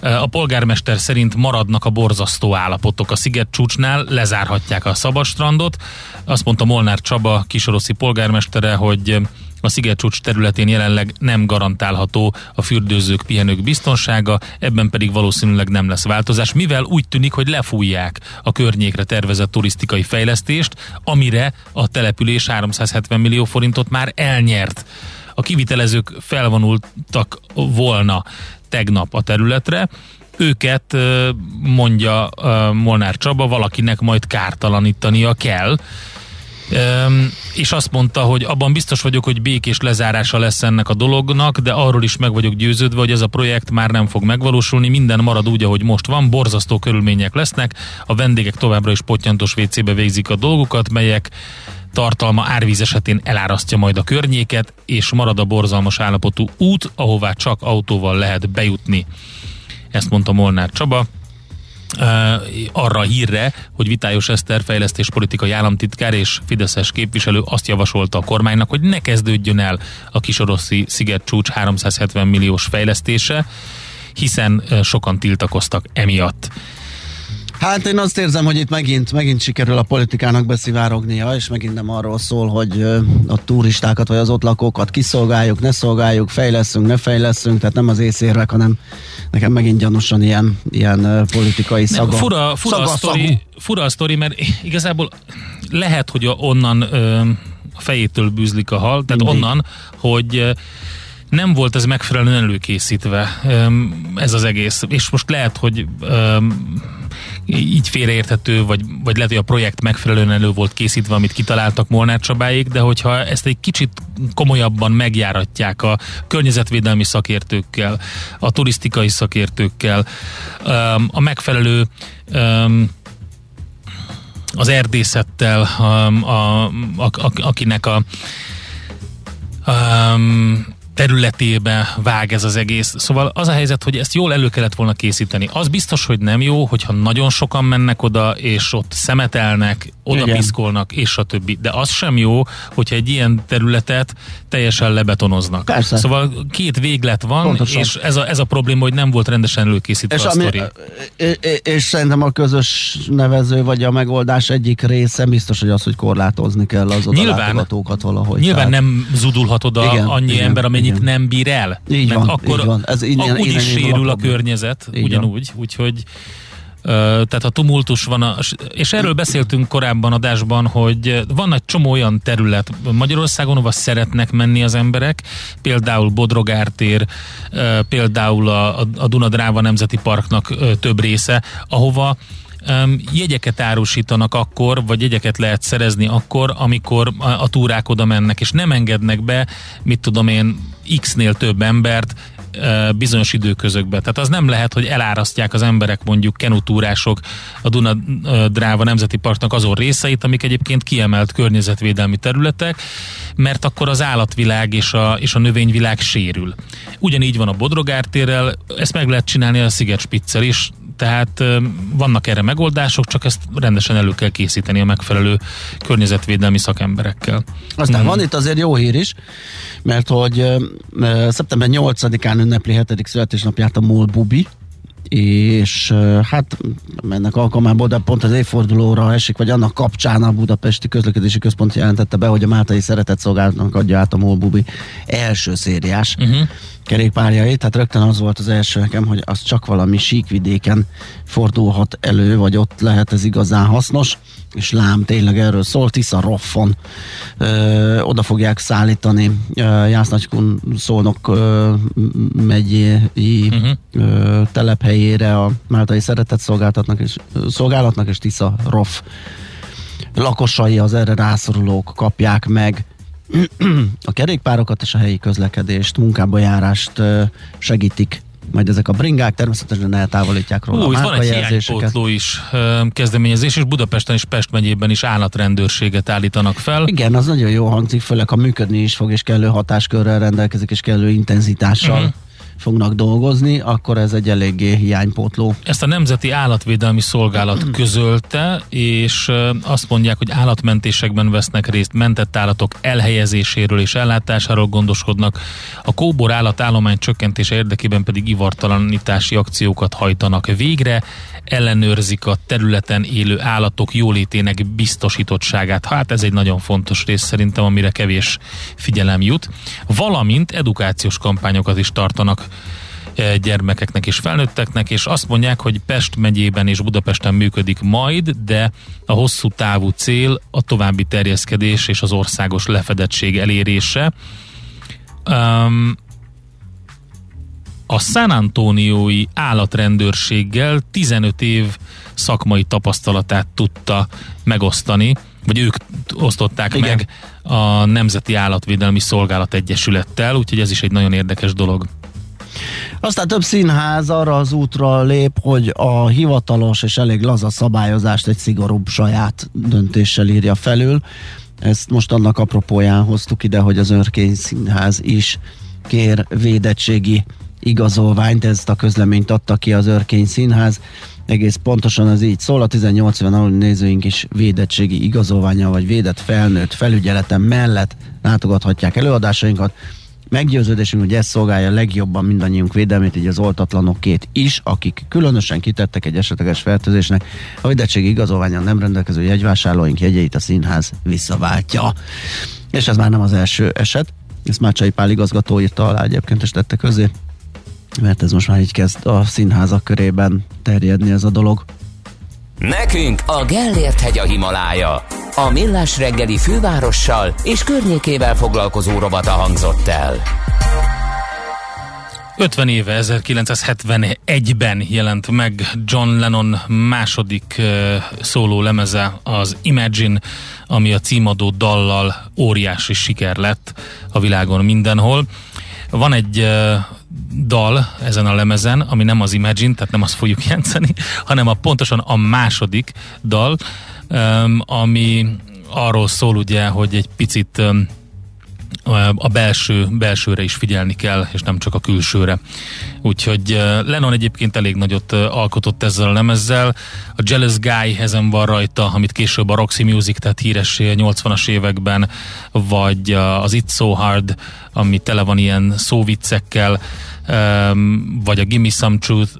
a polgármester szerint maradnak a borzasztó állapotok a Szigetcsúcsnál, lezárhatják a Szabadstrandot. Azt mondta Molnár Csaba, kisoroszi polgármestere, hogy a szigetcsúcs területén jelenleg nem garantálható a fürdőzők, pihenők biztonsága, ebben pedig valószínűleg nem lesz változás, mivel úgy tűnik, hogy lefújják a környékre tervezett turisztikai fejlesztést, amire a település 370 millió forintot már elnyert. A kivitelezők felvonultak volna tegnap a területre, őket mondja Molnár Csaba, valakinek majd kártalanítania kell. És azt mondta, hogy abban biztos vagyok, hogy békés lezárása lesz ennek a dolognak, de arról is meg vagyok győződve, hogy ez a projekt már nem fog megvalósulni, minden marad úgy, ahogy most van, borzasztó körülmények lesznek, a vendégek továbbra is pottyantos WC-be végzik a dolgokat, melyek tartalma árvíz esetén elárasztja majd a környéket, és marad a borzalmas állapotú út, ahová csak autóval lehet bejutni. Ezt mondta Molnár Csaba arra a hírre, hogy Vitályos Eszter fejlesztéspolitikai államtitkár és Fideszes képviselő azt javasolta a kormánynak, hogy ne kezdődjön el a kisoroszi szigetcsúcs 370 milliós fejlesztése, hiszen sokan tiltakoztak emiatt. Hát én azt érzem, hogy itt megint, megint sikerül a politikának beszivárognia, és megint nem arról szól, hogy a turistákat vagy az ott lakókat kiszolgáljuk, ne szolgáljuk, fejleszünk, ne fejleszünk, tehát nem az észérvek, hanem nekem megint gyanúsan ilyen, ilyen politikai szaga. Nem, fura, fura, szaga, a sztori, fura a sztori, mert igazából lehet, hogy onnan ö, a fejétől bűzlik a hal, tehát Mindig. onnan, hogy nem volt ez megfelelően előkészítve ez az egész. És most lehet, hogy így félreérthető, vagy, vagy lehet, hogy a projekt megfelelően elő volt készítve, amit kitaláltak Molnár Csabáig, de hogyha ezt egy kicsit komolyabban megjáratják a környezetvédelmi szakértőkkel, a turisztikai szakértőkkel, a megfelelő az erdészettel, a, a, a, a, akinek a, a területébe vág ez az egész. Szóval az a helyzet, hogy ezt jól elő kellett volna készíteni. Az biztos, hogy nem jó, hogyha nagyon sokan mennek oda, és ott szemetelnek, oda Igen. piszkolnak, és a többi. De az sem jó, hogyha egy ilyen területet teljesen lebetonoznak. Persze. Szóval két véglet van, Pontosan. és ez a, ez a probléma, hogy nem volt rendesen előkészítve és a ami, sztori. És, és szerintem a közös nevező, vagy a megoldás egyik része biztos, hogy az, hogy korlátozni kell az oda nyilván, valahogy. Nyilván tehát. nem zudulhat oda igen, annyi igen, ember, amennyi amennyit nem bír el. Így van, akkor így van. Ez innen, úgy is sérül a környezet, így ugyanúgy, van. úgyhogy tehát a tumultus van, a, és erről beszéltünk korábban adásban, hogy van egy csomó olyan terület Magyarországon, ahol szeretnek menni az emberek, például Bodrogártér, például a, a Dunadráva Nemzeti Parknak több része, ahova jegyeket árusítanak akkor, vagy jegyeket lehet szerezni akkor, amikor a, a túrák oda mennek, és nem engednek be, mit tudom én, X-nél több embert, bizonyos időközökbe. Tehát az nem lehet, hogy elárasztják az emberek mondjuk kenutúrások a Duna Dráva Nemzeti Parknak azon részeit, amik egyébként kiemelt környezetvédelmi területek, mert akkor az állatvilág és a, és a növényvilág sérül. Ugyanígy van a Bodrogártérrel, ezt meg lehet csinálni a Szigetspiccel is, tehát vannak erre megoldások, csak ezt rendesen elő kell készíteni a megfelelő környezetvédelmi szakemberekkel. Aztán mm. van itt azért jó hír is, mert hogy szeptember 8-án ünnepli 7. születésnapját a MOL Bubi, és hát mennek alkalmából, de pont az évfordulóra esik, vagy annak kapcsán a Budapesti Közlekedési Központ jelentette be, hogy a Máltai Szeretett Szolgálatnak adja át a MOL Bubi első szériás uh-huh kerékpárjait, tehát rögtön az volt az első nekem, hogy az csak valami síkvidéken fordulhat elő, vagy ott lehet ez igazán hasznos, és lám tényleg erről szól, Tisza Roffon. Ö, oda fogják szállítani Jásznagykun Szolnok ö, megyei uh-huh. ö, telephelyére a Máltai Szeretett Szolgáltatnak és, Szolgálatnak, és Tisza Roff lakosai, az erre rászorulók kapják meg a kerékpárokat és a helyi közlekedést, munkába járást segítik majd ezek a bringák természetesen eltávolítják róla Ú, a van egy hiánypótló is kezdeményezés, és Budapesten és Pest megyében is állatrendőrséget állítanak fel. Igen, az nagyon jó hangzik, főleg ha működni is fog, és kellő hatáskörrel rendelkezik, és kellő intenzitással. Uh-huh fognak dolgozni, akkor ez egy eléggé hiánypótló. Ezt a Nemzeti Állatvédelmi Szolgálat közölte, és azt mondják, hogy állatmentésekben vesznek részt, mentett állatok elhelyezéséről és ellátásáról gondoskodnak, a kóbor állatállomány csökkentése érdekében pedig ivartalanítási akciókat hajtanak végre, ellenőrzik a területen élő állatok jólétének biztosítottságát. Hát ez egy nagyon fontos rész szerintem, amire kevés figyelem jut. Valamint edukációs kampányokat is tartanak e, gyermekeknek és felnőtteknek, és azt mondják, hogy Pest megyében és Budapesten működik majd, de a hosszú távú cél a további terjeszkedés és az országos lefedettség elérése. Um, a San Antoniói állatrendőrséggel 15 év szakmai tapasztalatát tudta megosztani, vagy ők osztották Igen. meg a Nemzeti Állatvédelmi Szolgálat Egyesülettel, úgyhogy ez is egy nagyon érdekes dolog. Aztán több színház arra az útra lép, hogy a hivatalos és elég laza szabályozást egy szigorúbb saját döntéssel írja felül. Ezt most annak apropóján hoztuk ide, hogy az Örkény Színház is kér védettségi igazolványt, ezt a közleményt adta ki az Örkény Színház. Egész pontosan az így szól, a 18 alul nézőink is védettségi igazolványa vagy védett felnőtt felügyeletem mellett látogathatják előadásainkat. Meggyőződésünk, hogy ez szolgálja legjobban mindannyiunk védelmét, így az oltatlanokét is, akik különösen kitettek egy esetleges fertőzésnek. A védettségi igazolványon nem rendelkező jegyvásárlóink jegyeit a színház visszaváltja. És ez már nem az első eset. Ezt Mácsai Pál igazgató írta alá egyébként, és tette közé mert ez most már így kezd a színházak körében terjedni ez a dolog. Nekünk a Gellért hegy a Himalája. A Millás reggeli fővárossal és környékével foglalkozó robata hangzott el. 50 éve, 1971-ben jelent meg John Lennon második uh, szóló lemeze, az Imagine, ami a címadó dallal óriási siker lett a világon mindenhol. Van egy uh, dal ezen a lemezen, ami nem az Imagine, tehát nem azt fogjuk játszani, hanem a pontosan a második dal, um, ami arról szól ugye, hogy egy picit um, a belső, belsőre is figyelni kell, és nem csak a külsőre. Úgyhogy Lennon egyébként elég nagyot alkotott ezzel a lemezzel. A Jealous Guy ezen van rajta, amit később a Roxy Music tett híres 80-as években, vagy az It's So Hard, ami tele van ilyen szóviccekkel, vagy a Gimme Some Truth,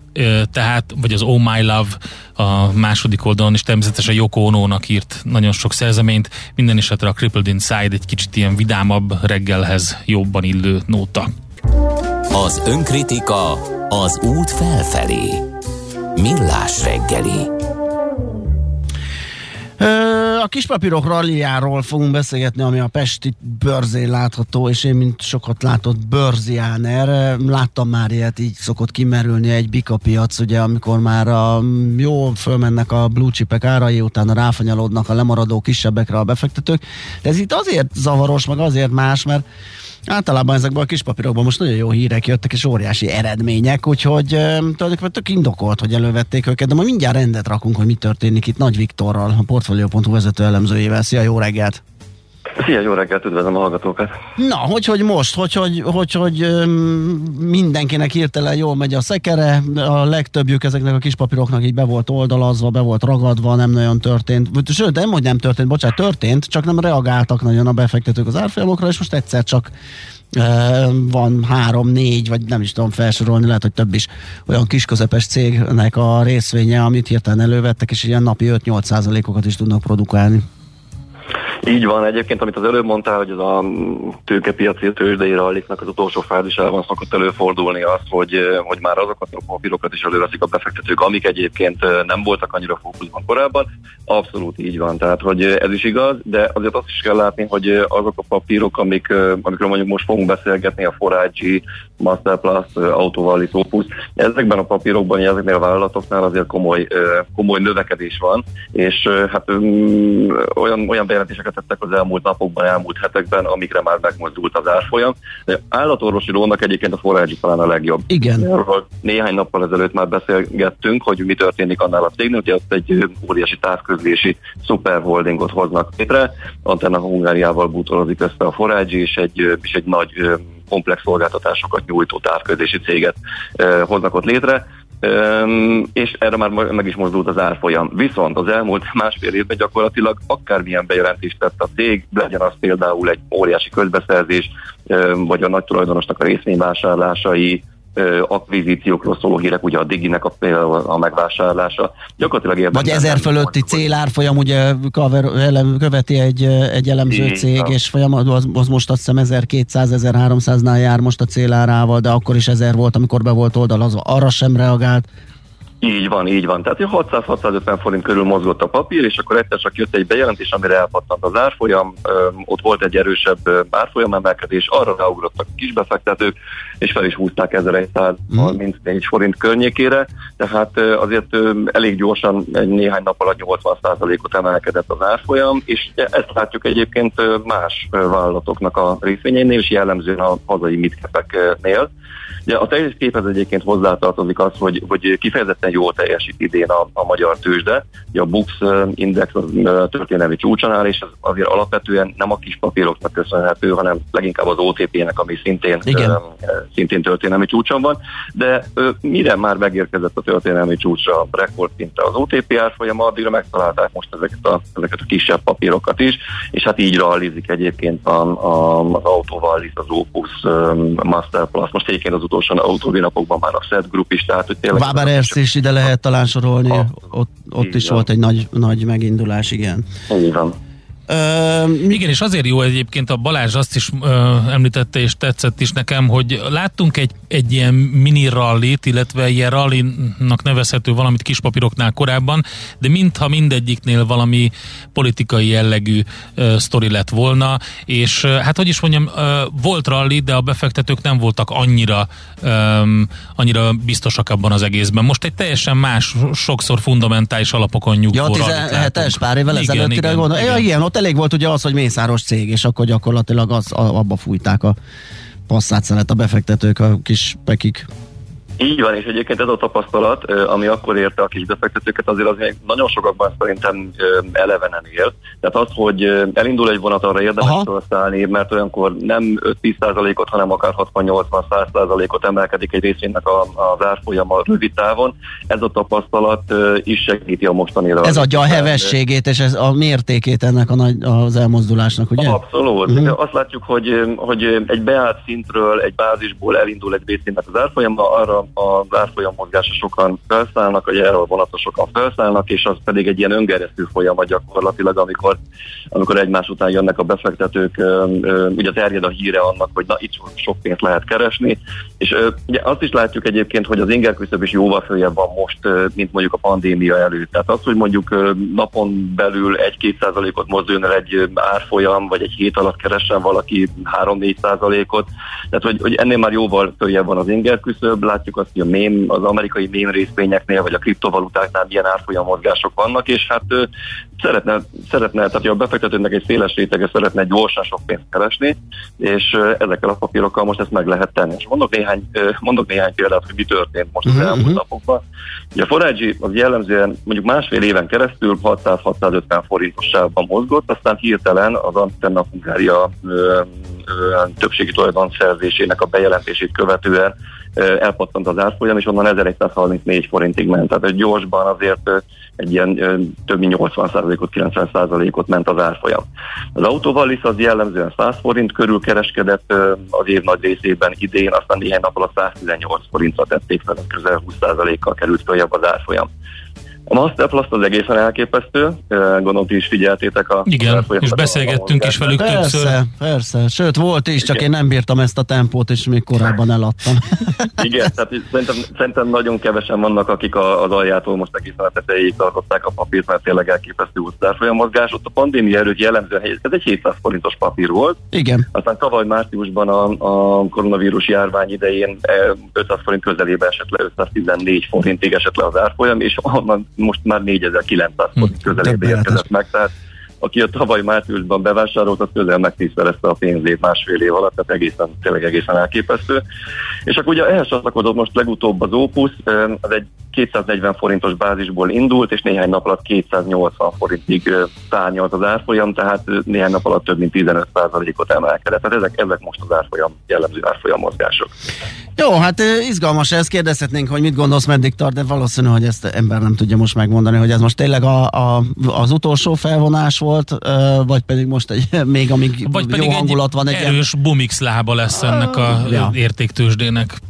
tehát, vagy az Oh My Love a második oldalon, és természetesen Yoko Ono-nak írt nagyon sok szerzeményt, minden esetre a Crippled Inside egy kicsit ilyen vidámabb reggelhez jobban illő nóta. Az önkritika az út felfelé. Millás reggeli. A kispapírok ralliáról fogunk beszélgetni, ami a Pesti bőrzén látható, és én, mint sokat látott bőrziáner, láttam már ilyet, így szokott kimerülni egy bika piac, ugye, amikor már a, jó fölmennek a blue chipek árai, utána ráfanyalódnak a lemaradó kisebbekre a befektetők. De ez itt azért zavaros, meg azért más, mert Általában ezekben a kis papírokban most nagyon jó hírek jöttek, és óriási eredmények, úgyhogy tulajdonképpen tök indokolt, hogy elővették őket, de ma mindjárt rendet rakunk, hogy mi történik itt Nagy Viktorral, a Portfolio.hu vezető elemzőjével. Szia, jó reggelt! Szia, jó reggelt, üdvözlöm a hallgatókat! Na, hogy, hogy most, hogy, hogy, hogy, hogy mindenkinek hirtelen jól megy a szekere, a legtöbbjük ezeknek a kis papíroknak így be volt oldalazva, be volt ragadva, nem nagyon történt. Sőt, nem, hogy nem történt, bocsánat, történt, csak nem reagáltak nagyon a befektetők az árfolyamokra, és most egyszer csak van három, négy, vagy nem is tudom felsorolni, lehet, hogy több is olyan kisközepes cégnek a részvénye, amit hirtelen elővettek, és ilyen napi 5-8 százalékokat is tudnak produkálni. Így van, egyébként, amit az előbb mondtál, hogy ez a tőkepiaci tőzsdei ralliknak az utolsó fázisában szokott előfordulni az, hogy, hogy már azokat a papírokat is előveszik a befektetők, amik egyébként nem voltak annyira fókuszban korábban. Abszolút így van, tehát hogy ez is igaz, de azért azt is kell látni, hogy azok a papírok, amik, amikről mondjuk most fogunk beszélgetni, a Forágyi, Masterplus, Autovali, Topus, ezekben a papírokban, ezeknél a vállalatoknál azért komoly, komoly növekedés van, és hát olyan, olyan bejelentéseket tettek az elmúlt napokban, elmúlt hetekben, amikre már megmozdult az árfolyam. De állatorvosi lónak egyébként a forrágyi talán a legjobb. Igen. Erről néhány nappal ezelőtt már beszélgettünk, hogy mi történik annál a cégnél, hogy ott egy óriási távközlési szuperholdingot hoznak létre. Antenna Hungáriával bútorozik össze a forrágyi, és egy, és egy nagy komplex szolgáltatásokat nyújtó távközlési céget hoznak ott létre. És erre már meg is mozdult az árfolyam. Viszont az elmúlt másfél évben gyakorlatilag akármilyen bejelentést tett a cég, legyen az például egy óriási közbeszerzés, vagy a nagy tulajdonosnak a részvényvásárlásai, akvizíciókról szóló hírek, ugye a Diginek a, a megvásárlása. Gyakorlatilag Vagy ezer fölötti célárfolyam, ugye cover, követi egy, egy elemző Igen. cég, és folyamat, az, az most azt hiszem 1200-1300-nál jár most a célárával, de akkor is ezer volt, amikor be volt oldal, az arra sem reagált. Így van, így van. Tehát 600-650 forint körül mozgott a papír, és akkor egyszer csak jött egy bejelentés, amire elpattant az árfolyam, ott volt egy erősebb árfolyam emelkedés, arra ráugrottak a kisbefektetők, és fel is húzták 1134 forint környékére, tehát azért elég gyorsan, egy néhány nap alatt 80%-ot emelkedett az árfolyam, és ezt látjuk egyébként más vállalatoknak a részvényeinél, és jellemzően a hazai midcapeknél. Ugye a teljes képhez egyébként hozzátartozik az, hogy, hogy kifejezetten jól teljesít idén a, a magyar tőzsde. Ugye a Bux Index az történelmi csúcson áll, és az azért alapvetően nem a kis papíroknak köszönhető, hanem leginkább az OTP-nek, ami szintén, Igen. szintén történelmi csúcson van. De mire már megérkezett a történelmi csúcsra rekordszintre az OTP árfolyama, addigra megtalálták most ezeket a, ezeket a kisebb papírokat is, és hát így rallizik egyébként a, a, az autóval az Opus Master Plus. Most egyébként az utolsó autóvi napokban már a Set Group is, tehát hogy tényleg... Waberers is ide lehet talán sorolni, a, ott, ott is van. volt egy nagy, nagy megindulás, igen. Így van. Uh, igen, és azért jó egyébként a Balázs azt is uh, említette, és tetszett is nekem, hogy láttunk egy, egy ilyen mini rallit, illetve ilyen rallinak nevezhető valamit kispapíroknál korábban, de mintha mindegyiknél valami politikai jellegű uh, sztori lett volna, és uh, hát hogy is mondjam, uh, volt ralli, de a befektetők nem voltak annyira um, annyira biztosak abban az egészben. Most egy teljesen más, sokszor fundamentális alapokon nyugvó Ja, 17-es pár évvel ezelőttire gondolom. Ja, igen, ott elég volt ugye az, hogy mészáros cég, és akkor gyakorlatilag az, abba fújták a passzát a befektetők a kis pekik. Így van, és egyébként ez a tapasztalat, ami akkor érte a kis befektetőket, azért az még nagyon sokakban szerintem elevenen él. Tehát az, hogy elindul egy vonat, arra érdemes felszállni, mert olyankor nem 5-10%-ot, hanem akár 60-80-100%-ot emelkedik egy részének az árfolyama rövid távon. Ez a tapasztalat is segíti a mostani Ez adja a hevességét és ez a mértékét ennek a nagy, az elmozdulásnak, ugye? Abszolút. Uh-huh. Azt látjuk, hogy, hogy egy beállt szintről, egy bázisból elindul egy részének az árfolyama, arra a árfolyam mozgása sokan felszállnak, vagy erről vonatos sokan felszállnak, és az pedig egy ilyen öngeresztő folyamat gyakorlatilag, amikor, amikor egymás után jönnek a befektetők, ugye terjed a híre annak, hogy na itt sok pénzt lehet keresni, és ugye azt is látjuk egyébként, hogy az inger küszöb is jóval följebb van most, mint mondjuk a pandémia előtt. Tehát az, hogy mondjuk napon belül 1-2 százalékot mozduljon el egy árfolyam, vagy egy hét alatt keressen valaki 3-4 százalékot, tehát hogy, hogy ennél már jóval följebb van az inger küszöb, látjuk látjuk azt, hogy a mém, az amerikai mém részvényeknél, vagy a kriptovalutáknál milyen árfolyam mozgások vannak, és hát szeretne, szeretne, tehát a befektetőnek egy széles rétege szeretne gyorsan sok pénzt keresni, és ezekkel a papírokkal most ezt meg lehet tenni. És mondok néhány, mondok néhány példát, hogy mi történt most az uh-huh. elmúlt napokban. Ugye a Forágyi az jellemzően mondjuk másfél éven keresztül 600-650 forintos sávban mozgott, aztán hirtelen az Antenna Hungária többségi szerzésének a bejelentését követően elpattant az árfolyam, és onnan 1134 forintig ment. Tehát egy gyorsban azért egy ilyen több mint 80%-ot, 90%-ot ment az árfolyam. Az autóval az jellemzően 100 forint körül kereskedett az év nagy részében idén, aztán néhány nap alatt 118 forintra tették fel, közel 20%-kal került följebb az árfolyam. A Masterplast az egészen elképesztő, gondolom ti is figyeltétek a... Igen, és beszélgettünk is velük persze, többször. Persze, sőt volt is, csak Igen. én nem bírtam ezt a tempót, és még korábban eladtam. Igen, tehát szerintem, szerintem nagyon kevesen vannak, akik a, az aljától most egészen a tetejéig tartották a papírt, mert tényleg elképesztő árfolyam mozgás. Ott a pandémia előtt jellemzően ez egy 700 forintos papír volt. Igen. Aztán tavaly márciusban a, a koronavírus járvány idején 500 forint közelében esett le, 514 forintig esett le az árfolyam, és onnan most már 4900 hm, forint közelébe érkezett meg, tehát aki a tavaly márciusban bevásárolt, az közel megtízszerezte a pénzét másfél év alatt, tehát egészen, tényleg egészen elképesztő. És akkor ugye ehhez csatlakozott most legutóbb az Opus, az egy 240 forintos bázisból indult, és néhány nap alatt 280 forintig szárnyalt az árfolyam, tehát néhány nap alatt több mint 15%-ot emelkedett. Tehát ezek, ezek most az árfolyam, jellemző árfolyam mozgások. Jó, hát izgalmas ez, kérdezhetnénk, hogy mit gondolsz, meddig tart, de valószínű, hogy ezt ember nem tudja most megmondani, hogy ez most tényleg a, a, az utolsó felvonás volt, vagy pedig most egy, még amíg vagy jó hangulat van. Egy erős bumix lába lesz ennek a ja. értéktősdének.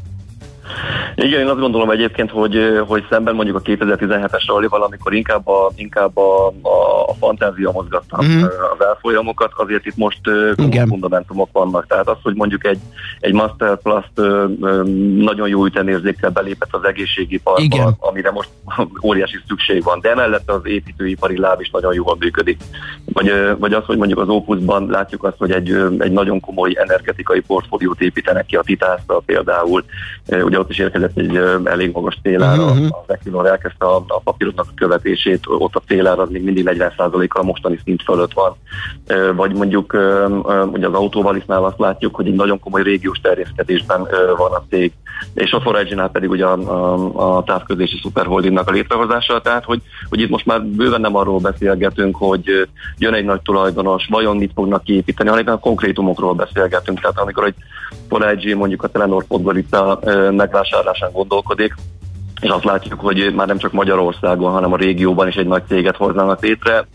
Igen, én azt gondolom egyébként, hogy, hogy szemben mondjuk a 2017-es rallival, amikor inkább a, inkább a, a, a fantázia mozgatta mm. az elfolyamokat, azért itt most komoly fundamentumok vannak. Tehát az, hogy mondjuk egy, egy Master Plus nagyon jó ütemérzékkel belépett az egészségiparba, Igen. amire most óriási szükség van, de emellett az építőipari láb is nagyon jól működik. Vagy, vagy az, hogy mondjuk az Opusban látjuk azt, hogy egy, egy nagyon komoly energetikai portfóliót építenek ki a Titásztal például. Ugye ott is érkezett egy elég magas télára. Uh-huh. Mhm. A Equinor elkezdte a, a papíroknak a követését, ott a télár az még mindig 40%-kal mostani szint fölött van. Vagy mondjuk ugye az autóvalisznál azt látjuk, hogy egy nagyon komoly régiós terjeszkedésben van a cég, és a Forage-nál pedig ugye a, a, a távközlési szuperholdingnak a létrehozása, tehát hogy, hogy itt most már bőven nem arról beszélgetünk, hogy jön egy nagy tulajdonos, vajon mit fognak kiépíteni, hanem a konkrétumokról beszélgetünk. Tehát amikor egy Forage mondjuk a Telenor Podgorica megvásárlás megvásárlásán gondolkodik, és azt látjuk, hogy már nem csak Magyarországon, hanem a régióban is egy nagy céget hoznának létre.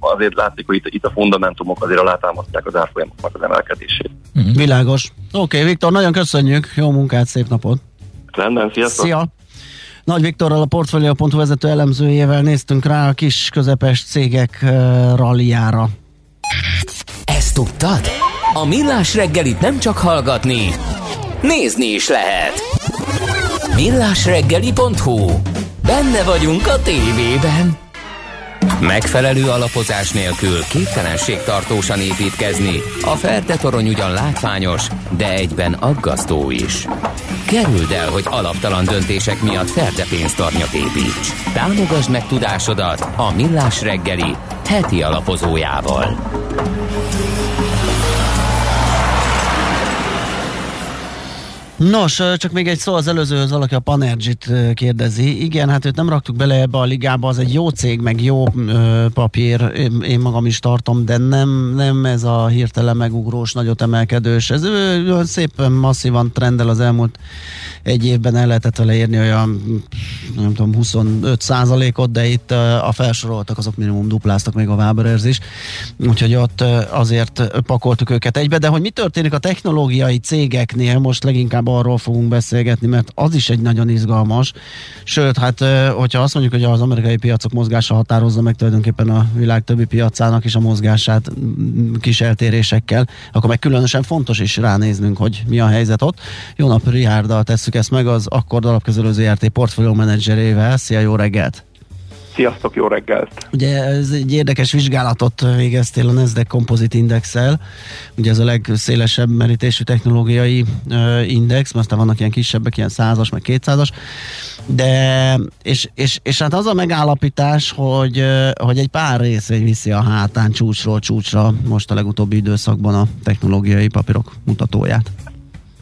Azért látszik, hogy itt, itt a fundamentumok azért alátámasztják az árfolyamoknak az emelkedését. Uh-huh. Világos. Oké, okay, Viktor, nagyon köszönjük, jó munkát, szép napot! Rendben, sziasztok! Szia! Nagy Viktorral, a Portfolio.hu vezető elemzőjével néztünk rá a kis közepes cégek uh, ralliára. Ezt tudtad? A Millás reggelit nem csak hallgatni, nézni is lehet. millásreggeli.hu Benne vagyunk a tévében. Megfelelő alapozás nélkül képtelenség tartósan építkezni. A Ferde torony ugyan látványos, de egyben aggasztó is. Kerüld el, hogy alaptalan döntések miatt Ferde pénztarnyat építs. Támogasd meg tudásodat a Millás reggeli heti alapozójával. Nos, csak még egy szó az előzőhöz, valaki a Panergit kérdezi. Igen, hát őt nem raktuk bele ebbe a ligába, az egy jó cég, meg jó ö, papír, én, én magam is tartom, de nem, nem ez a hirtelen megugrós, nagyot emelkedős. Ez ö, szépen masszívan trendel az elmúlt egy évben el lehetett vele érni olyan, nem tudom, 25 százalékot, de itt a felsoroltak, azok minimum dupláztak még a Waberers is, úgyhogy ott azért pakoltuk őket egybe, de hogy mi történik a technológiai cégeknél, most leginkább arról fogunk beszélgetni, mert az is egy nagyon izgalmas, sőt, hát hogyha azt mondjuk, hogy az amerikai piacok mozgása határozza meg tulajdonképpen a világ többi piacának is a mozgását kis eltérésekkel, akkor meg különösen fontos is ránéznünk, hogy mi a helyzet ott. Jó nap, Rihárdal tesszük ezt meg az Akkord alapkezelő ZRT portfólió menedzserével. Szia, jó reggelt! Sziasztok, jó reggelt! Ugye ez egy érdekes vizsgálatot végeztél a Nasdaq Composite Index-el, ugye ez a legszélesebb merítésű technológiai index, mert aztán vannak ilyen kisebbek, ilyen százas, meg kétszázas, de és, és, és hát az a megállapítás, hogy, hogy egy pár részvény viszi a hátán csúcsról csúcsra most a legutóbbi időszakban a technológiai papírok mutatóját.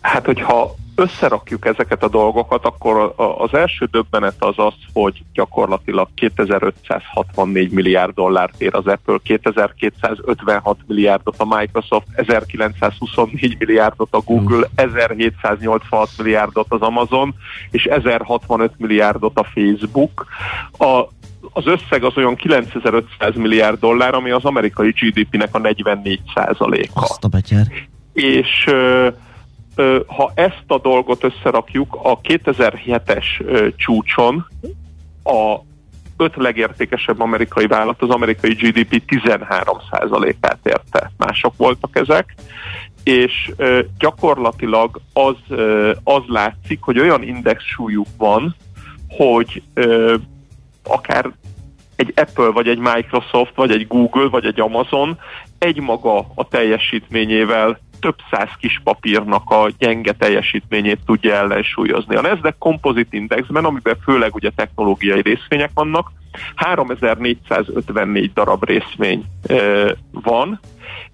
Hát, hogyha összerakjuk ezeket a dolgokat, akkor az első döbbenet az az, hogy gyakorlatilag 2564 milliárd dollárt ér az Apple, 2256 milliárdot a Microsoft, 1924 milliárdot a Google, 1786 milliárdot az Amazon, és 1065 milliárdot a Facebook. A az összeg az olyan 9500 milliárd dollár, ami az amerikai GDP-nek a 44 százaléka. Azt a betyár. És ha ezt a dolgot összerakjuk, a 2007-es csúcson a öt legértékesebb amerikai vállalat az amerikai GDP 13%-át érte. Mások voltak ezek, és gyakorlatilag az, az látszik, hogy olyan index súlyuk van, hogy akár egy Apple, vagy egy Microsoft, vagy egy Google, vagy egy Amazon egymaga a teljesítményével több száz kis papírnak a gyenge teljesítményét tudja ellensúlyozni. A Nasdaq Composite Indexben, amiben főleg ugye technológiai részvények vannak, 3454 darab részvény van,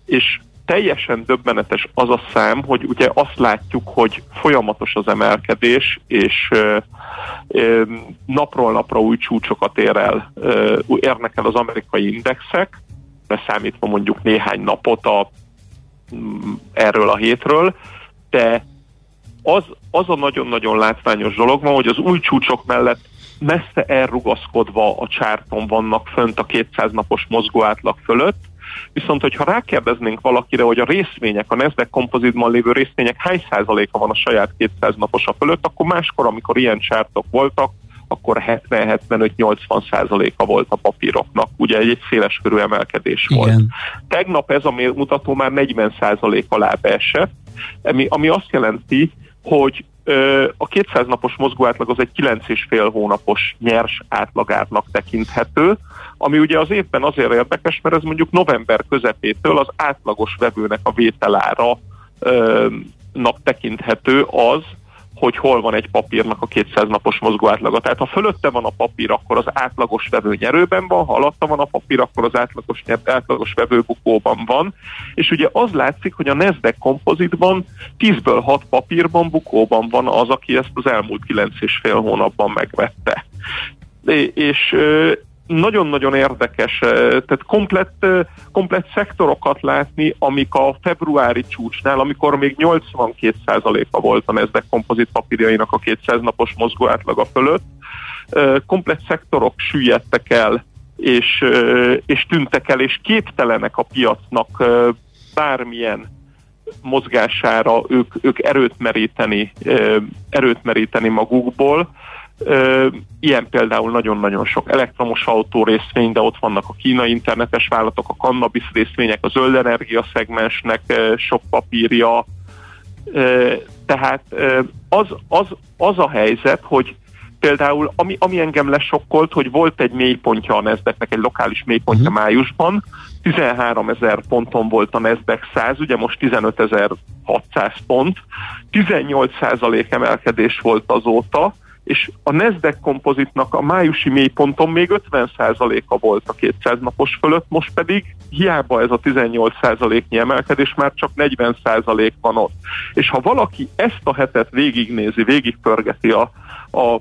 és teljesen döbbenetes az a szám, hogy ugye azt látjuk, hogy folyamatos az emelkedés, és ö, ö, napról napra új csúcsokat ér el, ö, érnek el az amerikai indexek, beszámítva mondjuk néhány napot a, erről a hétről, de az, az a nagyon-nagyon látványos dolog van, hogy az új csúcsok mellett messze elrugaszkodva a csárton vannak fönt a 200 napos mozgóátlag fölött, Viszont, hogyha rákérdeznénk valakire, hogy a részvények, a Nasdaq kompozitban lévő részvények hány százaléka van a saját 200 naposa fölött, akkor máskor, amikor ilyen csártok voltak, akkor 70-75-80 százaléka volt a papíroknak. Ugye egy, egy széles körű emelkedés Igen. volt. Tegnap ez a mutató már 40 százalék alá beesett, ami, ami azt jelenti, hogy a 200 napos mozgóátlag az egy 9,5 hónapos nyers átlagárnak tekinthető, ami ugye az évben azért érdekes, mert ez mondjuk november közepétől az átlagos vevőnek a vételára ö, nap tekinthető az, hogy hol van egy papírnak a 200 napos mozgóátlaga. Tehát ha fölötte van a papír, akkor az átlagos vevő nyerőben van, ha alatta van a papír, akkor az átlagos, átlagos vevő bukóban van. És ugye az látszik, hogy a Nasdaq kompozitban 10-ből 6 papírban bukóban van az, aki ezt az elmúlt 9,5 hónapban megvette. És nagyon-nagyon érdekes, tehát komplett, komplett szektorokat látni, amik a februári csúcsnál, amikor még 82%-a volt a Nasdaq kompozit papírjainak a 200 napos mozgó átlaga fölött, komplett szektorok süllyedtek el, és, és tűntek el, és képtelenek a piacnak bármilyen mozgására ők, ők erőt meríteni, erőt meríteni magukból Ilyen például nagyon-nagyon sok elektromos autó részvény, de ott vannak a kínai internetes vállalatok, a cannabis részvények, a zöld energia szegmensnek sok papírja. Tehát az, az, az a helyzet, hogy például, ami, ami engem lesokkolt, hogy volt egy mélypontja a Nasdaqnek, egy lokális mélypontja uh-huh. májusban, 13 ezer ponton volt a Nasdaq 100, ugye most 15.600 pont, 18 emelkedés volt azóta, és a Nasdaq kompozitnak a májusi mélyponton még 50%-a volt a 200 napos fölött, most pedig hiába ez a 18%-nyi emelkedés, már csak 40% van ott. És ha valaki ezt a hetet végignézi, végigpörgeti a, a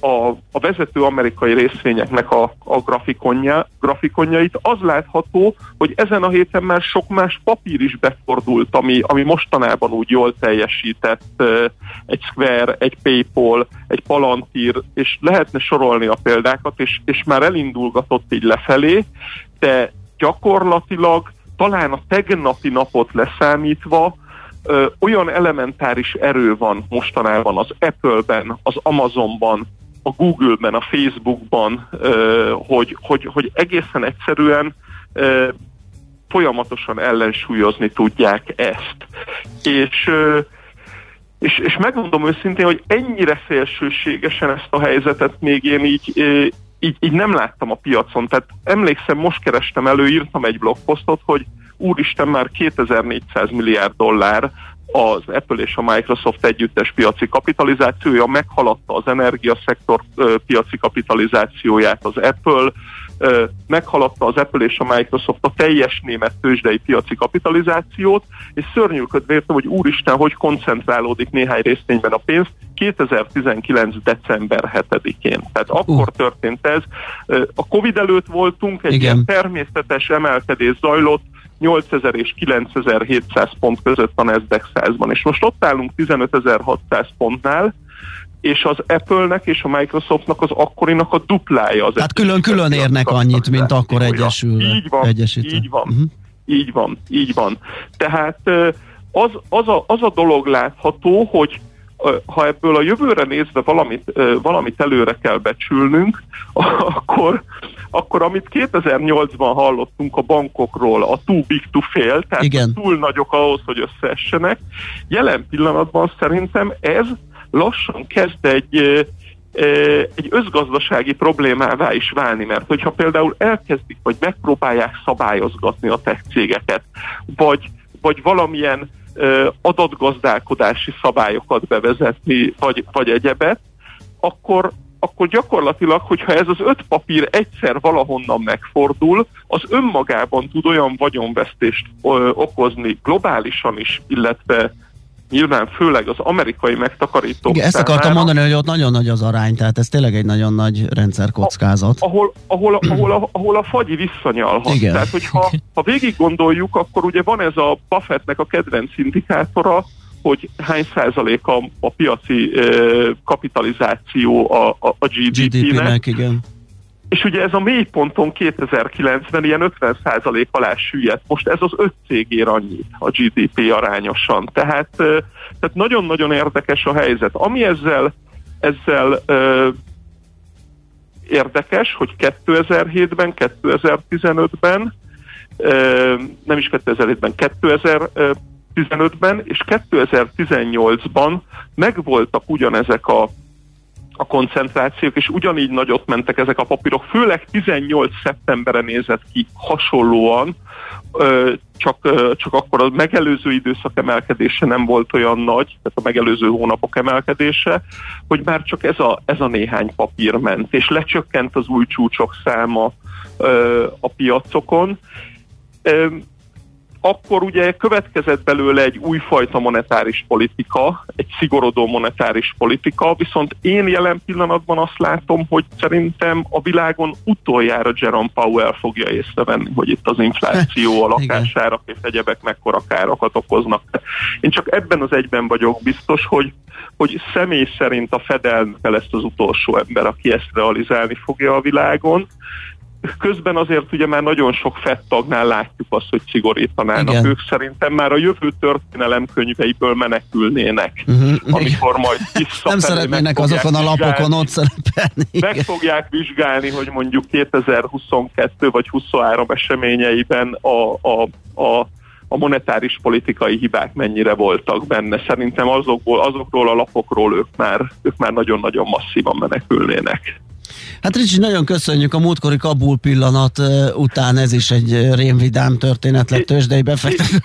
a, a vezető amerikai részvényeknek a, a grafikonja, grafikonjait, az látható, hogy ezen a héten már sok más papír is befordult, ami, ami mostanában úgy jól teljesített, egy Square, egy Paypal, egy Palantir, és lehetne sorolni a példákat, és, és már elindulgatott így lefelé, de gyakorlatilag talán a tegnapi napot leszámítva, olyan elementáris erő van mostanában az Apple-ben, az Amazonban, a Google-ben, a Facebookban, hogy, hogy, hogy egészen egyszerűen folyamatosan ellensúlyozni tudják ezt. És, és, és megmondom őszintén, hogy ennyire szélsőségesen ezt a helyzetet még én így, így, így nem láttam a piacon. Tehát emlékszem, most kerestem elő, írtam egy blogposztot, hogy úristen, már 2400 milliárd dollár az Apple és a Microsoft együttes piaci kapitalizációja meghaladta az energiaszektor piaci kapitalizációját az Apple, meghaladta az Apple és a Microsoft a teljes német tőzsdei piaci kapitalizációt, és szörnyűködve értem, hogy úristen, hogy koncentrálódik néhány részvényben a pénz, 2019. december 7-én. Tehát akkor uh. történt ez. A Covid előtt voltunk, egy Igen. ilyen természetes emelkedés zajlott, 8000 és 9700 pont között a Nasdaq 100-ban, és most ott állunk 15600 pontnál, és az Apple-nek és a Microsoftnak az akkorinak a duplája. Az hát külön-külön érnek annyit, mint akkor egyesül. Így van, egyesítve. így van, uh-huh. így van, így van. Tehát az, az, a, az a dolog látható, hogy ha ebből a jövőre nézve valamit, valamit előre kell becsülnünk, akkor, akkor amit 2008-ban hallottunk a bankokról, a too big to fail, tehát Igen. túl nagyok ahhoz, hogy összeessenek, jelen pillanatban szerintem ez lassan kezd egy egy özgazdasági problémává is válni, mert hogyha például elkezdik, vagy megpróbálják szabályozgatni a tech cégeket, vagy, vagy valamilyen adatgazdálkodási szabályokat bevezetni, vagy, vagy egyebet, akkor, akkor gyakorlatilag, hogyha ez az öt papír egyszer valahonnan megfordul, az önmagában tud olyan vagyonvesztést ö, okozni globálisan is, illetve nyilván főleg az amerikai megtakarítók Igen, ezt akartam mondani, hogy ott nagyon nagy az arány, tehát ez tényleg egy nagyon nagy rendszerkockázat. Ahol, ahol, ahol, a, ahol a fagyi visszanyalhat. Igen. Tehát, hogyha ha végig gondoljuk, akkor ugye van ez a Buffettnek a kedvenc indikátora, hogy hány százalék a, a piaci ö, kapitalizáció a, a, a GDP-nek. GDP-nek, igen. És ugye ez a mélyponton 2009-ben ilyen 50% alá süllyedt. Most ez az öt cég annyit a GDP arányosan. Tehát, tehát nagyon-nagyon érdekes a helyzet. Ami ezzel, ezzel érdekes, hogy 2007-ben, 2015-ben, ö, nem is 2007-ben, 2015-ben és 2018-ban megvoltak ugyanezek a a koncentrációk, és ugyanígy nagyot mentek ezek a papírok, főleg 18 szeptembere nézett ki hasonlóan, csak, csak akkor a megelőző időszak emelkedése nem volt olyan nagy, tehát a megelőző hónapok emelkedése, hogy már csak ez a, ez a néhány papír ment, és lecsökkent az új csúcsok száma a piacokon. Akkor ugye következett belőle egy újfajta monetáris politika, egy szigorodó monetáris politika, viszont én jelen pillanatban azt látom, hogy szerintem a világon utoljára Jerome Powell fogja észrevenni, hogy itt az infláció, a lakásárak és egyebek mekkora károkat okoznak. Én csak ebben az egyben vagyok biztos, hogy hogy személy szerint a Fed lesz az utolsó ember, aki ezt realizálni fogja a világon, közben azért ugye már nagyon sok FED tagnál látjuk azt, hogy szigorítanának. Igen. Ők szerintem már a jövő történelem könyveiből menekülnének, uh-huh. amikor majd Nem szeretnének azokon a lapokon ott szerepelni. Meg fogják vizsgálni, hogy mondjuk 2022 vagy 23 eseményeiben a, a, a a monetáris politikai hibák mennyire voltak benne. Szerintem azokból, azokról a lapokról ők már, ők már nagyon-nagyon masszívan menekülnének. Hát Ricsi, nagyon köszönjük a múltkori Kabul pillanat után, ez is egy rémvidám történet lett tőzsdei befektető.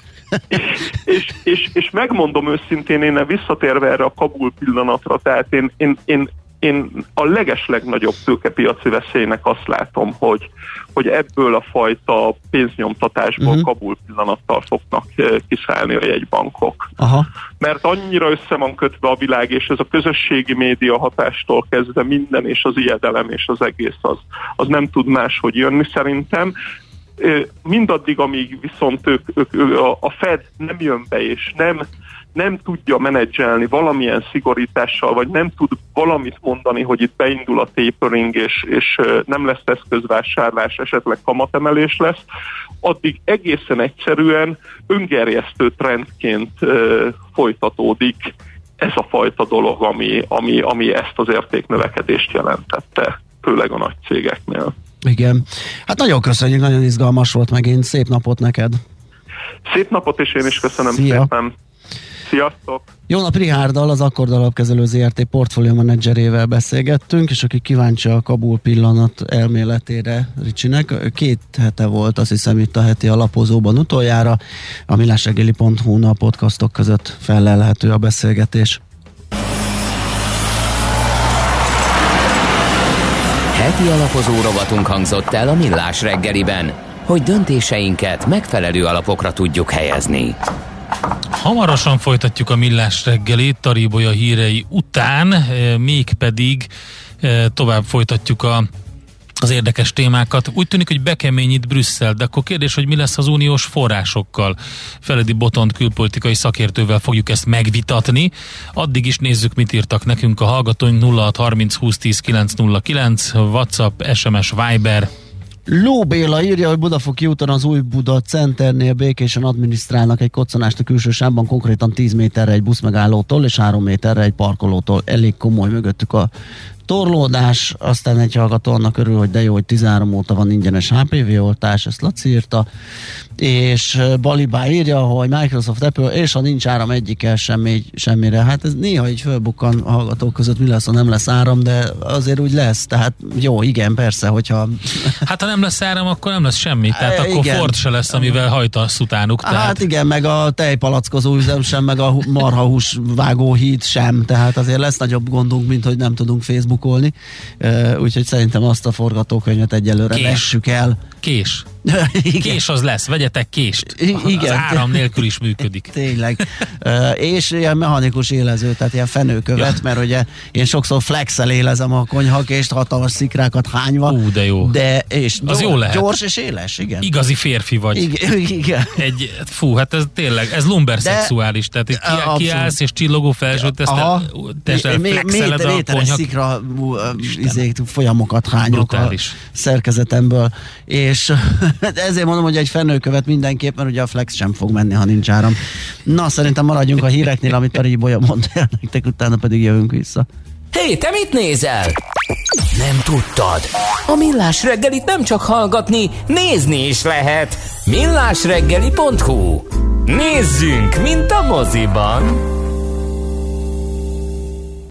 És, és, és, megmondom őszintén, én visszatérve erre a Kabul pillanatra, tehát én, én, én én a legeslegnagyobb tőkepiaci veszélynek azt látom, hogy, hogy ebből a fajta pénznyomtatásból uh-huh. Kabul pillanattal fognak eh, kiszállni a jegybankok. Aha. Mert annyira össze van kötve a világ, és ez a közösségi média hatástól kezdve minden, és az ijedelem, és az egész az, az nem tud máshogy jönni szerintem eh, mindaddig, amíg viszont ők, ők, ők, a Fed nem jön be, és nem nem tudja menedzselni valamilyen szigorítással, vagy nem tud valamit mondani, hogy itt beindul a tapering, és, és nem lesz eszközvásárlás, esetleg kamatemelés lesz, addig egészen egyszerűen öngerjesztő trendként folytatódik ez a fajta dolog, ami, ami, ami ezt az értéknövekedést jelentette, főleg a nagy cégeknél. Igen. Hát nagyon köszönjük, nagyon izgalmas volt megint. Szép napot neked! Szép napot, és én is köszönöm Szia. szépen! Sziasztok! Jó nap, Rihárdal, az Akkord Alapkezelő ZRT portfólió menedzserével beszélgettünk, és aki kíváncsi a Kabul pillanat elméletére Ricsinek, két hete volt, azt hiszem itt a heti alapozóban utoljára, a millásregeli.hu a podcastok között felelhető a beszélgetés. Heti alapozó rovatunk hangzott el a Millás reggeliben, hogy döntéseinket megfelelő alapokra tudjuk helyezni. Hamarosan folytatjuk a millás reggelit Taribolya hírei után, eh, mégpedig eh, tovább folytatjuk a az érdekes témákat. Úgy tűnik, hogy bekeményít Brüsszel, de akkor kérdés, hogy mi lesz az uniós forrásokkal. Feledi Botont külpolitikai szakértővel fogjuk ezt megvitatni. Addig is nézzük, mit írtak nekünk a hallgatóink 0630 20 10 909, WhatsApp, SMS, Viber, Ló Béla írja, hogy Budafoki úton az új Buda Centernél békésen adminisztrálnak egy koccanást a külső sávban, konkrétan 10 méterre egy buszmegállótól és 3 méterre egy parkolótól. Elég komoly mögöttük a torlódás, aztán egy hallgató annak örül, hogy de jó, hogy 13 óta van ingyenes HPV oltás, ezt Laci írta, és Balibá írja, hogy Microsoft, Apple, és ha nincs áram egyikkel semmi, semmire. Hát ez néha így fölbukkan a hallgatók között, mi lesz, ha nem lesz áram, de azért úgy lesz, tehát jó, igen, persze, hogyha... Hát ha nem lesz áram, akkor nem lesz semmi, tehát e, akkor igen. Ford se lesz, amivel hajtasz utánuk. Tehát... Hát igen, meg a tejpalackozó üzem sem, meg a marhahús vágóhíd sem, tehát azért lesz nagyobb gondunk, mint hogy nem tudunk Facebook elbukolni, úgyhogy szerintem azt a forgatókönyvet egyelőre Kés. vessük el. Kés. Igen. Kés az lesz, vegyetek kést. Igen. Az áram nélkül is működik. Tényleg. Uh, és ilyen mechanikus élező, tehát ilyen fenőkövet, Ja. mert ugye én sokszor flexel élezem a konyhakést, hatalmas szikrákat hányva. Ú, de jó. De, és Az jó lehet. Gyors és éles, igen. Igazi férfi vagy. Igen, igen. Egy, fú, hát ez tényleg, ez lumberszexuális, tehát itt Abszolút. ki, kiállsz és csillogó felsőt, ezt Aha. te, flexeled méter- a méteres konyhak. szikra ú, ö, izék, folyamokat hányok Brutális. a szerkezetemből. És ezért mondom, hogy egy fenőkövet mindenképp, mert ugye a flex sem fog menni, ha nincs áram. Na, szerintem maradjunk a híreknél, amit a Ribolya mondta el nektek, utána pedig jövünk vissza. Hé, te mit nézel? Nem tudtad? A Millás reggelit nem csak hallgatni, nézni is lehet. Millásreggeli.hu Nézzünk, mint a moziban!